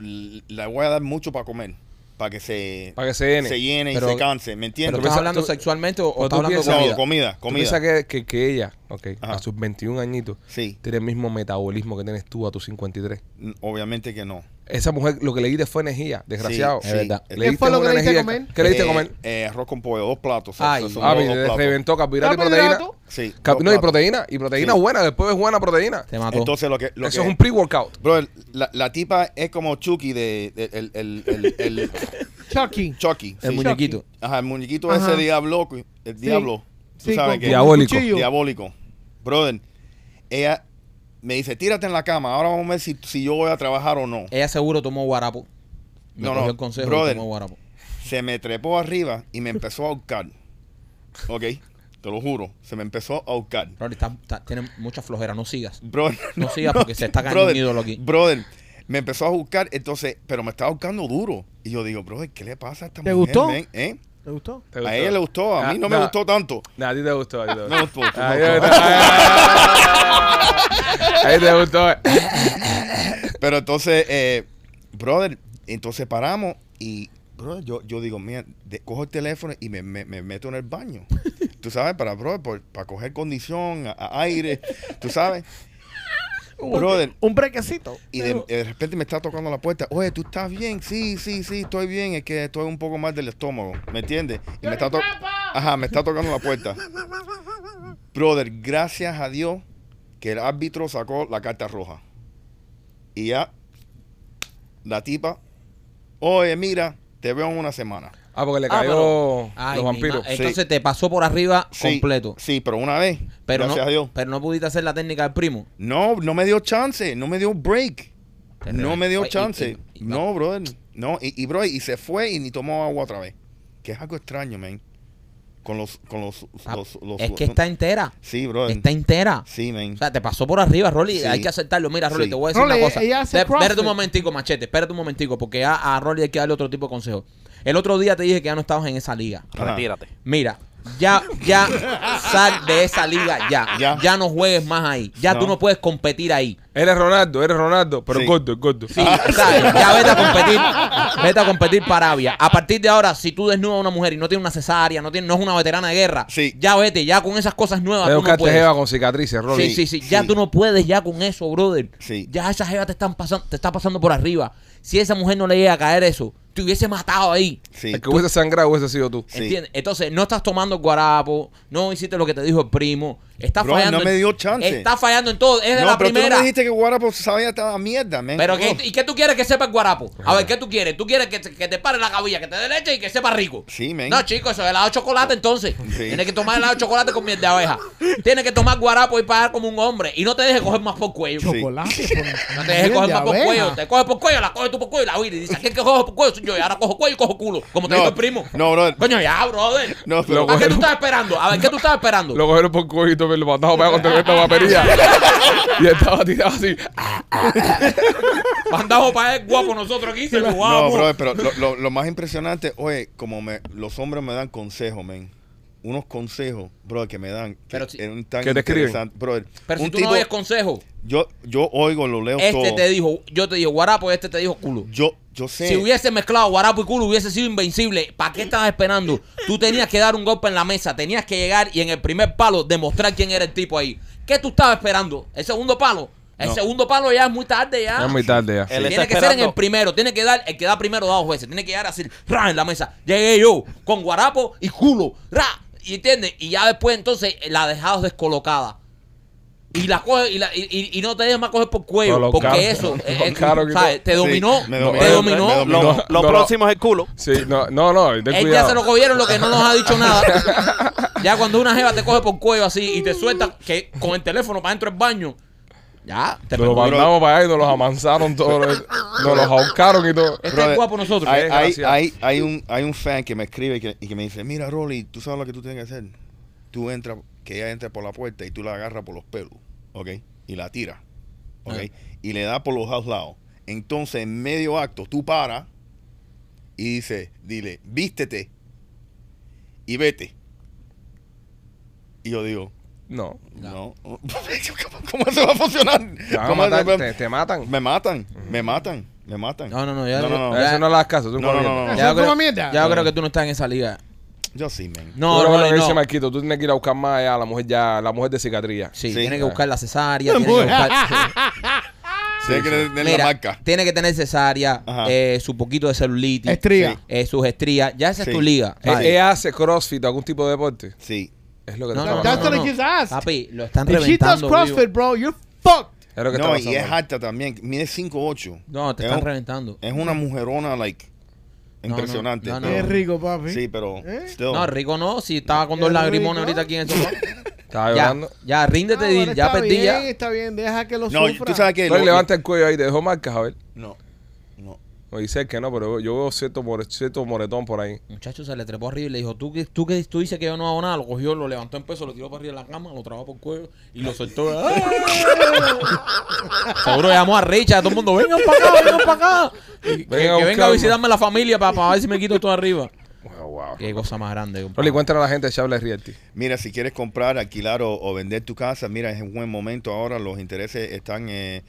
L- le voy a dar mucho para comer, para que se, Para que se llene. se llene Pero- y se canse, ¿me ¿Pero entiendes? estás piensas- hablando tú- sexualmente o, o estás hablando de piensas- No, comida? comida, ¿Tú comida. que, que, que ella, ok, Ajá. a sus 21 añitos, Sí, tiene el mismo metabolismo que tienes tú a tus 53? n- obviamente que no. Esa mujer lo que le diste fue energía, desgraciado. Sí, Es verdad. Le ¿Qué fue lo una que le diste a comer? ¿Qué le diste a Eh, comer? eh, arroz con pollo, dos platos. Ay, Ah, dos- le dos platos. reventó carbohidrato y proteína. Sí, Cap- no, y proteína. Y proteína Sí. buena. Después es buena proteína. Te mató. Entonces lo que... Lo Eso que- es un pre-workout. Bro, la, la tipa es como Chucky de... de- el, el, el, el- Chucky. Chucky. el sí. muñequito. Ajá, el muñequito Ajá. ese diablo, el diablo. Tú Sí, sabes que... Diabólico. diabólico. Brother, ella me dice, tírate en la cama, ahora vamos a ver si, si yo voy a trabajar o no. Ella seguro tomó guarapo. Me No, no, el consejo brother. y tomó guarapo. Se me trepó arriba y me empezó a ahorcar. Ok, te lo juro, se me empezó a ahorcar. Rory, está- está- tiene mucha flojera. No sigas. Brother, No sigas porque se está cayendo un ídolo aquí. Brother, me empezó a buscar, entonces, pero me estaba buscando duro. Y yo digo, brother, ¿qué le pasa a esta ¿Te mujer? gustó? ¿Eh? ¿Te gustó? ¿Te A ella le gustó, a mí Ah, no me gustó tanto. A ti te gustó. A ti te No, gustó. Ahí te- gustó. Pero entonces, eh, brother, entonces paramos y, brother, yo, yo digo, mira, de- cojo el teléfono y me, me- me meto en el baño. Tú sabes, para, brother, por- para coger condición, a, a aire, tú sabes. Brother, Un brequecito. y de, de repente me está tocando la puerta. Oye, ¿tú estás bien? Sí, sí, sí, estoy bien. Es que estoy un poco mal del estómago, ¿me entiendes? Y me está, to- Ajá, me está tocando la puerta. Brother, gracias a Dios que el árbitro sacó la carta roja. Y ya, la tipa, oye, mira, te veo en una semana. Ah, porque le Ah, cayó pero- Ay, los vampiros. Entonces te pasó por arriba Sí, completo. Sí, pero una vez, Pero gracias no, a Dios. pero no pudiste hacer la técnica del primo. No, no me dio chance, no me dio break. Te No re- me dio y- chance. y- y- no, brother. No, y, y, bro, y se fue y ni tomó agua otra vez. Que es algo extraño, man. Con los, con los, Ah, los- los- es que está entera. Sí, brother. Está entera. Sí, man. O sea, te pasó por arriba, Rolly. Sí. Hay que aceptarlo. Mira, Rolly, Sí. te voy a decir Rolly, una cosa. Espérate un momentico, machete. Espérate un momentico, porque a, a Rolly hay que darle otro tipo de consejo. El otro día te dije que ya no estabas en esa liga. Ajá. Retírate. Mira, ya, ya sal de esa liga, ya. Ya, Ya. no juegues más ahí. Ya tú No. no puedes competir ahí. Eres Ronaldo, eres Ronaldo, pero Sí. gordo, gordo. Sí, ¿sabes? Ya vete a competir, vete a competir para Arabia. A partir de ahora, si tú desnudas a una mujer y no tiene una cesárea, no tiene, no es una veterana de guerra, Sí. ya vete, ya con esas cosas nuevas a tú no buscarte puedes. jeva con cicatrices, Rolly. Sí, sí, sí, ya Sí. tú no puedes ya con eso, brother. Sí. Ya esa jeva te están pasando, te está pasando por arriba. Si esa mujer no le llega a caer eso, te hubiese matado ahí. Sí. El que hubiese sangrado hubiese sido tú. Sí. ¿Entiendes? Entonces, no estás tomando guarapo, no hiciste lo que te dijo el primo, estás Bro, fallando. no me dio chance. Está fallando en todo, es de no, la pero tú primera. no me dijiste que Guarapo sabía esta mierda, man. Pero. ¿qué, ¿y qué tú quieres que sepa el guarapo? A ver, ¿qué tú quieres? ¿Tú quieres que te, que te pare la cabilla, que te dé leche y que sepa rico? Sí, man. No, chico, eso es helado de chocolate entonces. Sí. Tienes que tomar helado de chocolate con miel de abeja. Tienes que tomar guarapo y pagar como un hombre. Y no te dejes coger más por cuello. Sí. Chocolate. por- No te dejes coger de más por abeja. cuello. Te coges por cuello, la coges tú por cuello y la huir. Y dices, ¿quién que coge por cuello? Soy yo. Y ahora cojo cuello y cojo culo. Como te No, dijo el primo. no, brother. Coño, ya, brother. No, pero- ¿A qué tú estás esperando? A ver, ¿qué tú estás esperando? Lo cogieron por cojito, me esta guapería. y estaba tirado así. Mandamos para el guapo nosotros aquí. Se lo No, brother, pero lo, lo- lo más impresionante, oye, como me, los hombres me dan consejos, men. Unos consejos, brother, que me dan. Que, Pero si- eran tan ¿Qué te escriben? Brother, Pero si un tú tipo, no oyes consejo, yo, yo oigo, lo leo este todo. te dijo, yo te digo guarapo y este te dijo culo. Yo, yo sé. Si hubiese mezclado guarapo y culo, hubiese sido invencible. ¿Para qué estabas esperando? Tú tenías que dar un golpe en la mesa, tenías que llegar y en el primer palo demostrar quién era el tipo ahí. ¿Qué tú estabas esperando? ¿El segundo palo? El No. segundo palo ya es muy tarde ya. Es muy tarde ya. Tiene que ser en el primero, tiene que dar, el que da primero da dos veces, tiene que llegar así, ra, en la mesa. Llegué yo, con guarapo y culo, ra, y entiendes, y ya después entonces la dejas descolocada. Y la coge, y, la, y, y- y no te dejes más coger por cuello, Colocado. porque eso, eh, eh, ¿sabes? Te Sí, dominó, me te dominó, dominó. me Lo, dominó. Lo no, próximo es el culo. Sí, no, no, no, Él ya se lo cogieron lo que no nos ha dicho nada. ya cuando una jeva te coge por cuello así y te suelta que con el teléfono para dentro del baño, ya, te Nos lo pegó. mandamos para allá y nos los amansaron todos. Nos los ahorcaron y todo. Este es guapo nosotros. Hay, Qué hay, desgraciado. hay, hay un, hay un fan que me escribe y que, y que me dice, mira Rolly, tú sabes lo que tú tienes que hacer. Tú entras, que ella entre por la puerta y tú la agarras por los pelos, ¿ok? Y la tiras, ¿ok? Ah. Y le das por los dos lados. Entonces, en medio acto, tú paras y dices, dile, vístete y vete. Y yo digo, No. no. ¿Cómo eso va a funcionar? Te van a ¿Cómo matar, te, te matan. Me matan, me matan, me matan. No, no, no, ya, No, no, no. Eso no le das caso. Tú No, no, no, no. ya ¿Eso creo, como mierda? ya creo que tú no estás en esa liga. Yo sí, man. No, que no. dice Marquito, tú tienes que ir a buscar más allá a la mujer ya, la mujer de cicatriz. Sí, Sí. tiene que buscar la cesárea, tiene que buscar... Tiene que tener la Mira, marca. tiene que tener cesárea, eh, su poquito de celulitis, Estría. Sí. eh, sus estrías. Ya esa Sí. es tu liga. Eh, ¿vale? ¿Ella hace crossfit o algún tipo de deporte? Sí. Es lo que te No, está no, no, That's no, asked. Papi, lo están If she does reventando. CrossFit, vivo. bro, you're fucked. Es lo que No, y es alta también. Mide 5'8". No, te Es están un- reventando. Es una mujerona, like, No, no, impresionante. no, no. pero- Es rico, papi. Sí, pero ¿Eh? still. No, rico no, si estaba con dos Qué lagrimones rico. ahorita aquí en el sofá. Estaba ya, llorando. ya, ríndete, Ah, Dil, bueno, ya está perdí bien, ya. Está bien, deja que lo No, sufra. tú sabes que... Lo- levanta el cuello ahí, te dejó marcas, a ver. No, no. Dice que no, pero yo veo cierto, more- cierto moretón por ahí. Muchacho se le trepó arriba y le dijo, ¿tú que tú, que tú dices que yo no hago nada? Lo cogió, lo levantó en peso, lo tiró para arriba de la cama, lo trabó por el cuello y lo soltó. Seguro llamó a Richard, a todo el mundo, vengan para acá, vengan para acá. Y que, venga a visitarme la familia para, ver si me quito todo arriba. Wow, wow. Qué cosa más grande. Rolly, cuéntale a la gente de Chable Realty. Mira, si quieres comprar, alquilar o, o vender tu casa, mira, es un buen momento ahora. Los intereses están eh,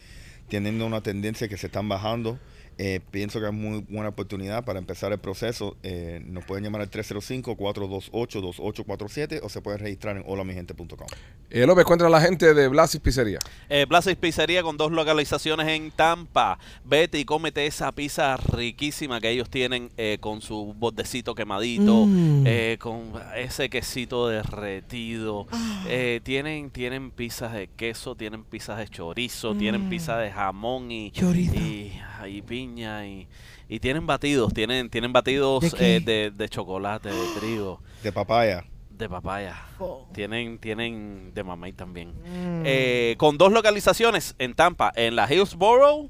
teniendo una tendencia que se están bajando. Eh, pienso que es muy buena oportunidad para empezar el proceso. Eh, nos pueden llamar al 305-428-2847 o se pueden registrar en holamigente.com. Eh, López, cuéntale a la gente de Blasis Pizzería. Eh, y Pizzería con dos localizaciones en Tampa. Vete y cómete esa pizza riquísima que ellos tienen eh, con su bordecito quemadito, Mm. eh, con ese quesito derretido. Eh, tienen, tienen pizzas de queso, tienen pizzas de chorizo, tienen pizzas de jamón y, Chorizo. y, y piña y, y tienen batidos, tienen, tienen batidos eh, de, de chocolate, de trigo, De papaya. de papaya. Oh. Tienen, tienen de mamey también. Mm. Eh, con dos localizaciones en Tampa, en la Hillsborough.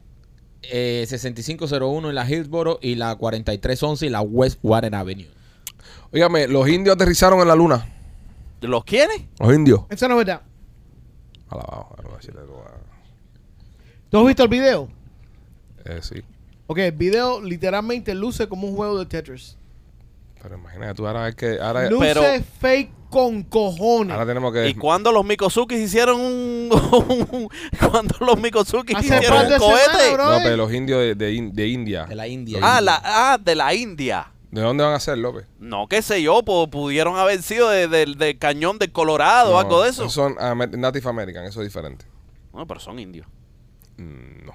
Eh, 6501 en la Hillsboro y la 4311 y la West Water Avenue. Óigame, los indios aterrizaron en la luna. ¿Los quiénes? Los indios. Eso no es verdad. Alabado. ahora voy a decirle algo a- ¿Tú has visto el video? Eh, sí. Ok, el video literalmente luce como un juego de Tetris. Pero imagínate, tú ahora es que. Ahora, Luce Pero- fake con cojones. ahora tenemos que. ¿Y cuando los Mikosukis hicieron un... cuando los Mikosukis Hace hicieron de un cohete? semanas, bro. No, pero los indios de, de In- de India. De la India. Ah, la, ah, de la India. ¿De dónde van a ser, López? No, qué sé yo, pu- pudieron haber sido de- del del cañón del Colorado o No, algo de eso. Son Amer- Native American, eso es diferente. No, pero son indios. Mm, no.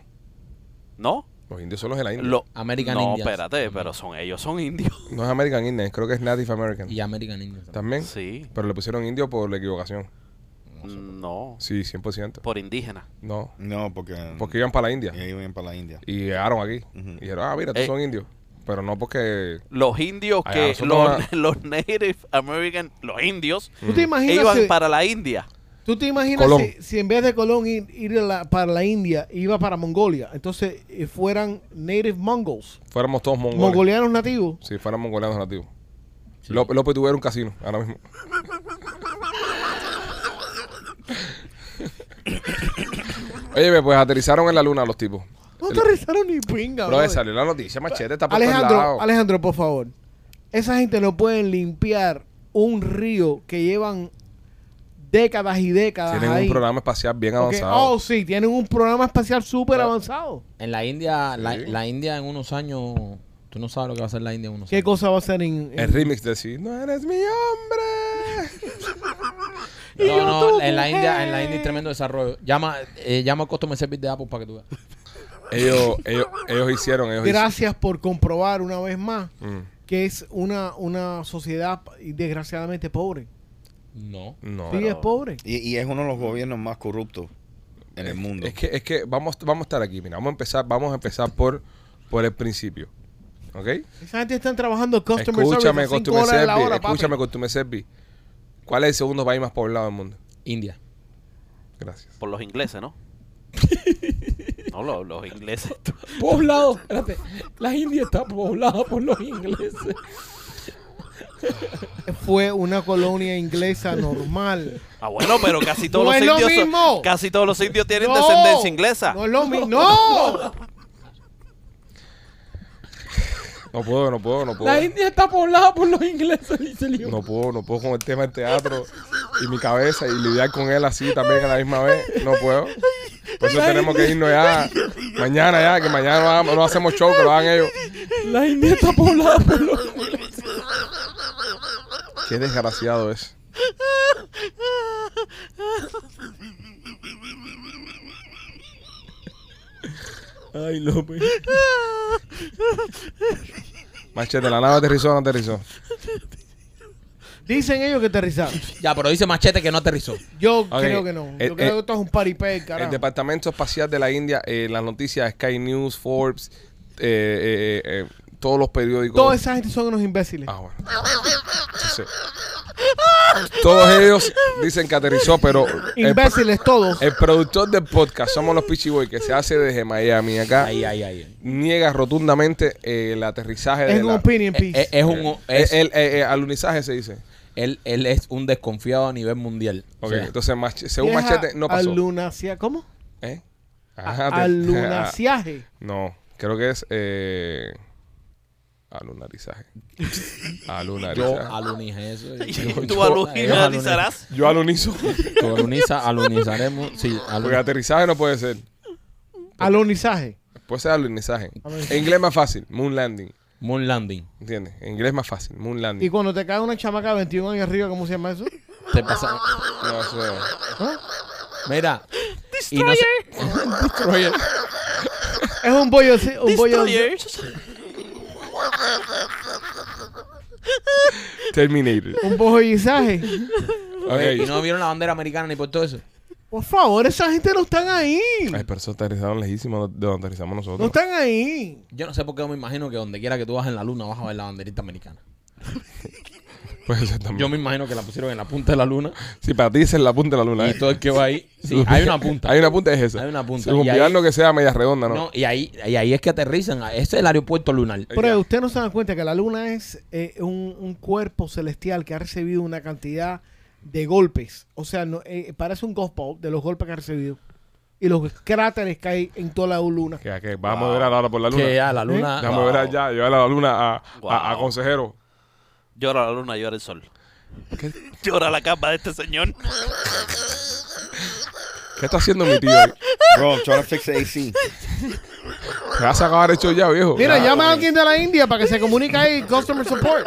¿No? Los indios son los de la India. Lo- American no, Indians. espérate, pero son ellos son indios. No es American Indian, creo que es Native American. Y American Indian. También. Sí. Pero le pusieron indio por la equivocación. No, Sí, 100%. por indígena. No. No, porque... Porque iban para la India. Iban para la India. Y llegaron aquí. Y dijeron, ah, mira, estos Eh. son indios. Pero no porque. Los indios que los, los Native American, los indios, ¿Tú te imaginas, iban si, para la India. ¿Tú te imaginas si, si en vez de Colón ir, ir a la- para la India, iba para Mongolia? Entonces eh, fueran Native Mongols, Fuéramos todos mongoles. mongolianos nativos. Si fueran mongolianos nativos. López, López tuviera un casino ahora mismo. Oye, pues aterrizaron en la luna los tipos. No aterrizaron ni pinga. Bro, brother. salió la noticia, machete, está por todos Alejandro, lados. Alejandro, por favor. Esa gente no pueden limpiar un río que llevan décadas y décadas Tienen ahí. un programa espacial bien avanzado. Oh, sí, tienen un programa espacial súper avanzado. En la India, la, Sí. la India en unos años, tú no sabes lo que va a hacer la India en unos ¿Qué años. cosa va a hacer en, en- El remix de sí, no eres mi hombre. No, no, en la India, en la India hay tremendo desarrollo. Llama, eh, llama al Customer Service de Apple para que tú veas. Ellos, ellos, ellos hicieron, ellos Gracias por comprobar una vez más hicieron. que es una, una sociedad desgraciadamente pobre. No. No. sí, es pobre. Y, y es uno de los gobiernos más corruptos en el mundo. Es que, es que vamos, vamos a estar aquí, mira, vamos a empezar, vamos a empezar por, por el principio. ¿Ok? Esa gente está trabajando customer Escúchame, service Customer la papi. escúchame, Customer Service. ¿Cuál es el segundo país más poblado del mundo? India. Gracias. Por los ingleses, ¿no? no, los, los ingleses. Poblado, espérate. La India está poblada por los ingleses. Fue una colonia inglesa normal. Ah, bueno, pero casi todos No los es lo son- mismo. casi todos los indios tienen No, descendencia inglesa. No es lo mismo. ¡No! No puedo, no puedo, no puedo. La India está poblada por los ingleses, dice Leo. No puedo, no puedo con el tema del teatro y mi cabeza y lidiar con él así también a la misma vez. No puedo. Por eso tenemos que irnos ya mañana ya, que mañana no, hagamos- no hacemos show, que lo hagan ellos. La India está poblada por los ingleses. Qué desgraciado es. Ay, López. Machete, la nave aterrizó o no aterrizó. Dicen ellos que aterrizaron. Ya, pero dice Machete que no aterrizó. Yo Ok, creo que no. Yo eh, creo eh, que esto es un paripé, El carajo. Departamento Espacial de la India, eh, las noticias, Sky News, Forbes, eh, eh, eh, todos los periódicos. Toda esa gente son unos imbéciles. Ah, bueno. Sí. Todos ellos dicen que aterrizó, pero el, imbéciles todos. el productor del podcast, somos los Pichi Boy, que se hace desde Miami acá, Ay, ay, ay. niega rotundamente eh, el aterrizaje es de un la... opinion Eh, piece. eh, Es un. Eh, es- el eh, eh, alunizaje se dice. él, él es un desconfiado a nivel mundial. O Ok, sea, entonces mach- según Vieja Machete no pasó. Alunacia, ¿Cómo? ¿Eh? Ajá, te- Alunaciaje. No, creo que es eh, alunarizaje. yo Alunarizaje. alunije eso. ¿Y Yo- tú yo- alunizarás? Yo alunizo. Tú aluniza, alunizaremos. Sí, alun- Porque aterrizaje no puede ser. Alunizaje. Puede ser alunizaje. Alunizaje. En inglés es más fácil. Moon landing. Moon landing. ¿Entiendes? En inglés es más fácil. Moon Y landing. cuando te cae una chamaca de 21 años arriba, ¿cómo se llama eso? Te pasa. No, eso es- ¿Ah? Mira. Y no sé- Destroyer. Es un bollo, un bollo. Terminator. un bollizaje. Ok. y no vieron la bandera americana ni por todo eso. Por favor, esa gente no están ahí. Ay, pero eso aterrizaron lejísimo de donde aterrizamos nosotros. No están ahí. Yo no sé por qué me imagino que donde quiera que tú vas en la luna vas a ver la banderita americana. Puede ser también. Yo me imagino que la pusieron en la punta de la luna Sí, para ti es la punta de la luna. y ¿eh? todo el que va ahí. Sí, hay una punta. Hay una punta, es esa. Hay una punta. Ahí- olvidarnos que sea media redonda, ¿no? No, y ahí, y ahí es que aterrizan. Ese es el aeropuerto lunar. Pero ya. ustedes no se dan cuenta que la luna es eh, un, un cuerpo celestial que ha recibido una cantidad de golpes. O sea, no, eh, parece un gospel de los golpes que ha recibido. Y los cráteres que hay en toda la luna. Que, que vamos a ver ahora por la luna. Que ya la luna. Vamos a ver wow. allá, llevar a la luna a, a- Wow. a consejero. Llora la luna, llora el sol. Llora la capa de este señor. ¿Qué está haciendo mi tío ahí? Bro, I'm trying to fix the AC. ¿Qué vas a acabar hecho ya, viejo? Mira, Ya. llama a alguien de la India para que se comunique ahí, Customer Support.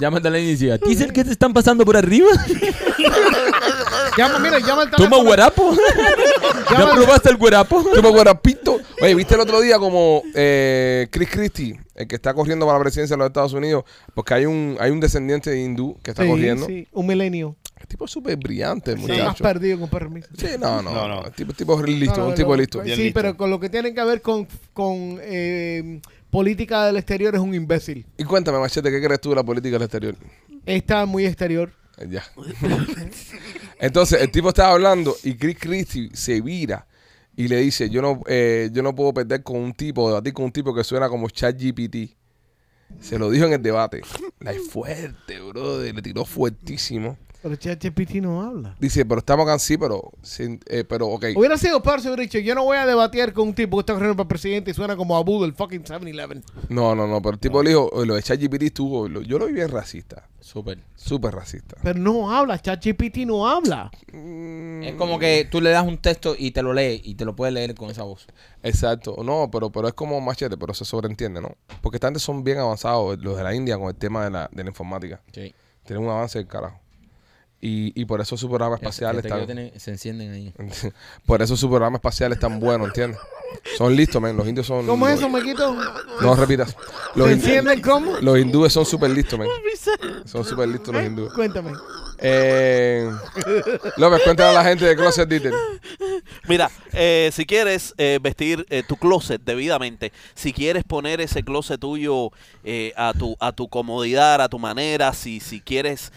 Llámate a la inicia. ¿Dice que te están pasando por arriba? Llama, mira, llama al Toma guarapo. ¿Ya Llama- probaste el guarapo? ¿Tú me acuerdas, Pito? Oye, ¿viste el otro día como eh, Chris Christie, el que está corriendo para la presidencia de los Estados Unidos? Porque hay un, hay un descendiente de hindú que está Sí, corriendo. sí, un milenio. El tipo es súper brillante, el Está más muchacho. perdido con permiso. Sí, no, no. No, no. El tipo, el tipo es listo, No, no, un tipo listo. Bien Sí, listo. pero con lo que tiene que ver con, con eh, política del exterior es un imbécil. Y cuéntame, Machete, ¿qué crees tú de la política del exterior? Está muy exterior. Eh, Ya. Entonces, el tipo estaba hablando y Chris Christie se vira y le dice, yo no, eh, yo no puedo perder con un tipo, debatir con un tipo que suena como ChatGPT. Se lo dijo en el debate. La es fuerte, bro. Le tiró fuertísimo. Pero ChatGPT no habla. Dice, pero estamos acá sí, pero, sin- eh, pero ok. Hubiera sido peor si hubiera dicho, yo no voy a debatir con un tipo que está corriendo para presidente y suena como Abu del fucking 7-Eleven. No, no, no, pero el tipo le dijo, "Oye, lo de ChatGPT estuvo, lo- yo lo vi bien racista. Súper. Súper racista. Pero no habla, ChatGPT no habla. Mm, Es como que tú le das un texto y te lo lee y te lo puedes leer con esa voz. Exacto, no, pero, pero es como machete, pero se sobreentiende, ¿no? Porque esta gente son bien avanzados, los de la India, con el tema de la, de la informática. Sí. Tienen un avance del carajo. Y, y por eso su programa espacial está... se encienden ahí. por eso su programa espacial es tan bueno, ¿entiendes? Son listos, men. Los indios son... ¿Cómo es eso, Maquito? No repitas. Los, ¿Se encienden cómo? los hindúes son súper listos, men. Son súper listos los hindúes. Cuéntame. Eh, López, cuéntale a la gente de Closet Detail. Mira, eh, si quieres eh, vestir eh, tu closet debidamente, si quieres poner ese closet tuyo a, tu, a tu comodidad, a tu manera, si, si quieres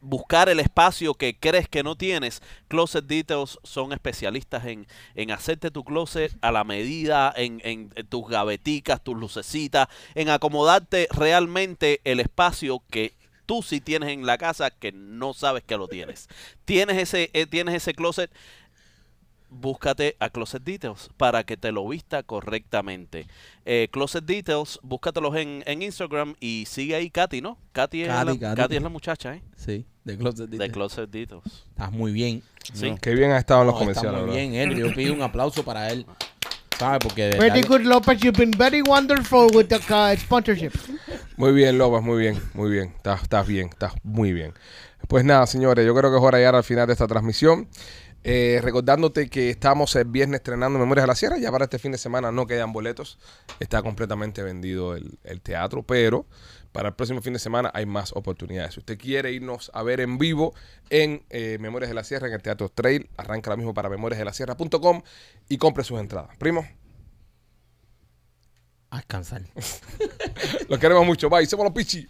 buscar el espacio que crees que no tienes, Closet Details son especialistas en, en hacerte tu closet a la medida, en, en- en tus gaveticas, tus lucecitas, en acomodarte realmente el espacio que tú sí tienes en la casa que no sabes que lo tienes. Tienes ese, eh, tienes ese closet búscate a Closet Details para que te lo vista correctamente. Eh, Closet Details, búscatelos en, en Instagram y sigue ahí Katy, ¿no? Katy es, Katy, la, Katy. Katy es la muchacha, ¿eh? Sí, de Closet De Detail. Closet Details. Estás muy bien. Sí. Qué bien has estado en los No, está comerciales, muy ¿verdad? bien, él. Yo pido un aplauso para él. ¿Sabes? Porque de Very good, Lopez. You've been very wonderful with the uh, sponsorship. Muy bien, López, muy bien, muy bien. Estás, estás bien, estás muy bien. Pues nada, señores, yo creo que es hora de llegar al final de esta transmisión. Eh, recordándote que estamos el viernes estrenando Memorias de la Sierra. Ya para este fin de semana no quedan boletos. Está completamente vendido el, el teatro, pero para el próximo fin de semana hay más oportunidades. Si usted quiere irnos a ver en vivo en eh, Memorias de la Sierra, en el Teatro Trail, arranca ahora mismo para memoriasdelasierra.com y compre sus entradas. Primo, a descansar. los queremos mucho. Bye, somos los pichis.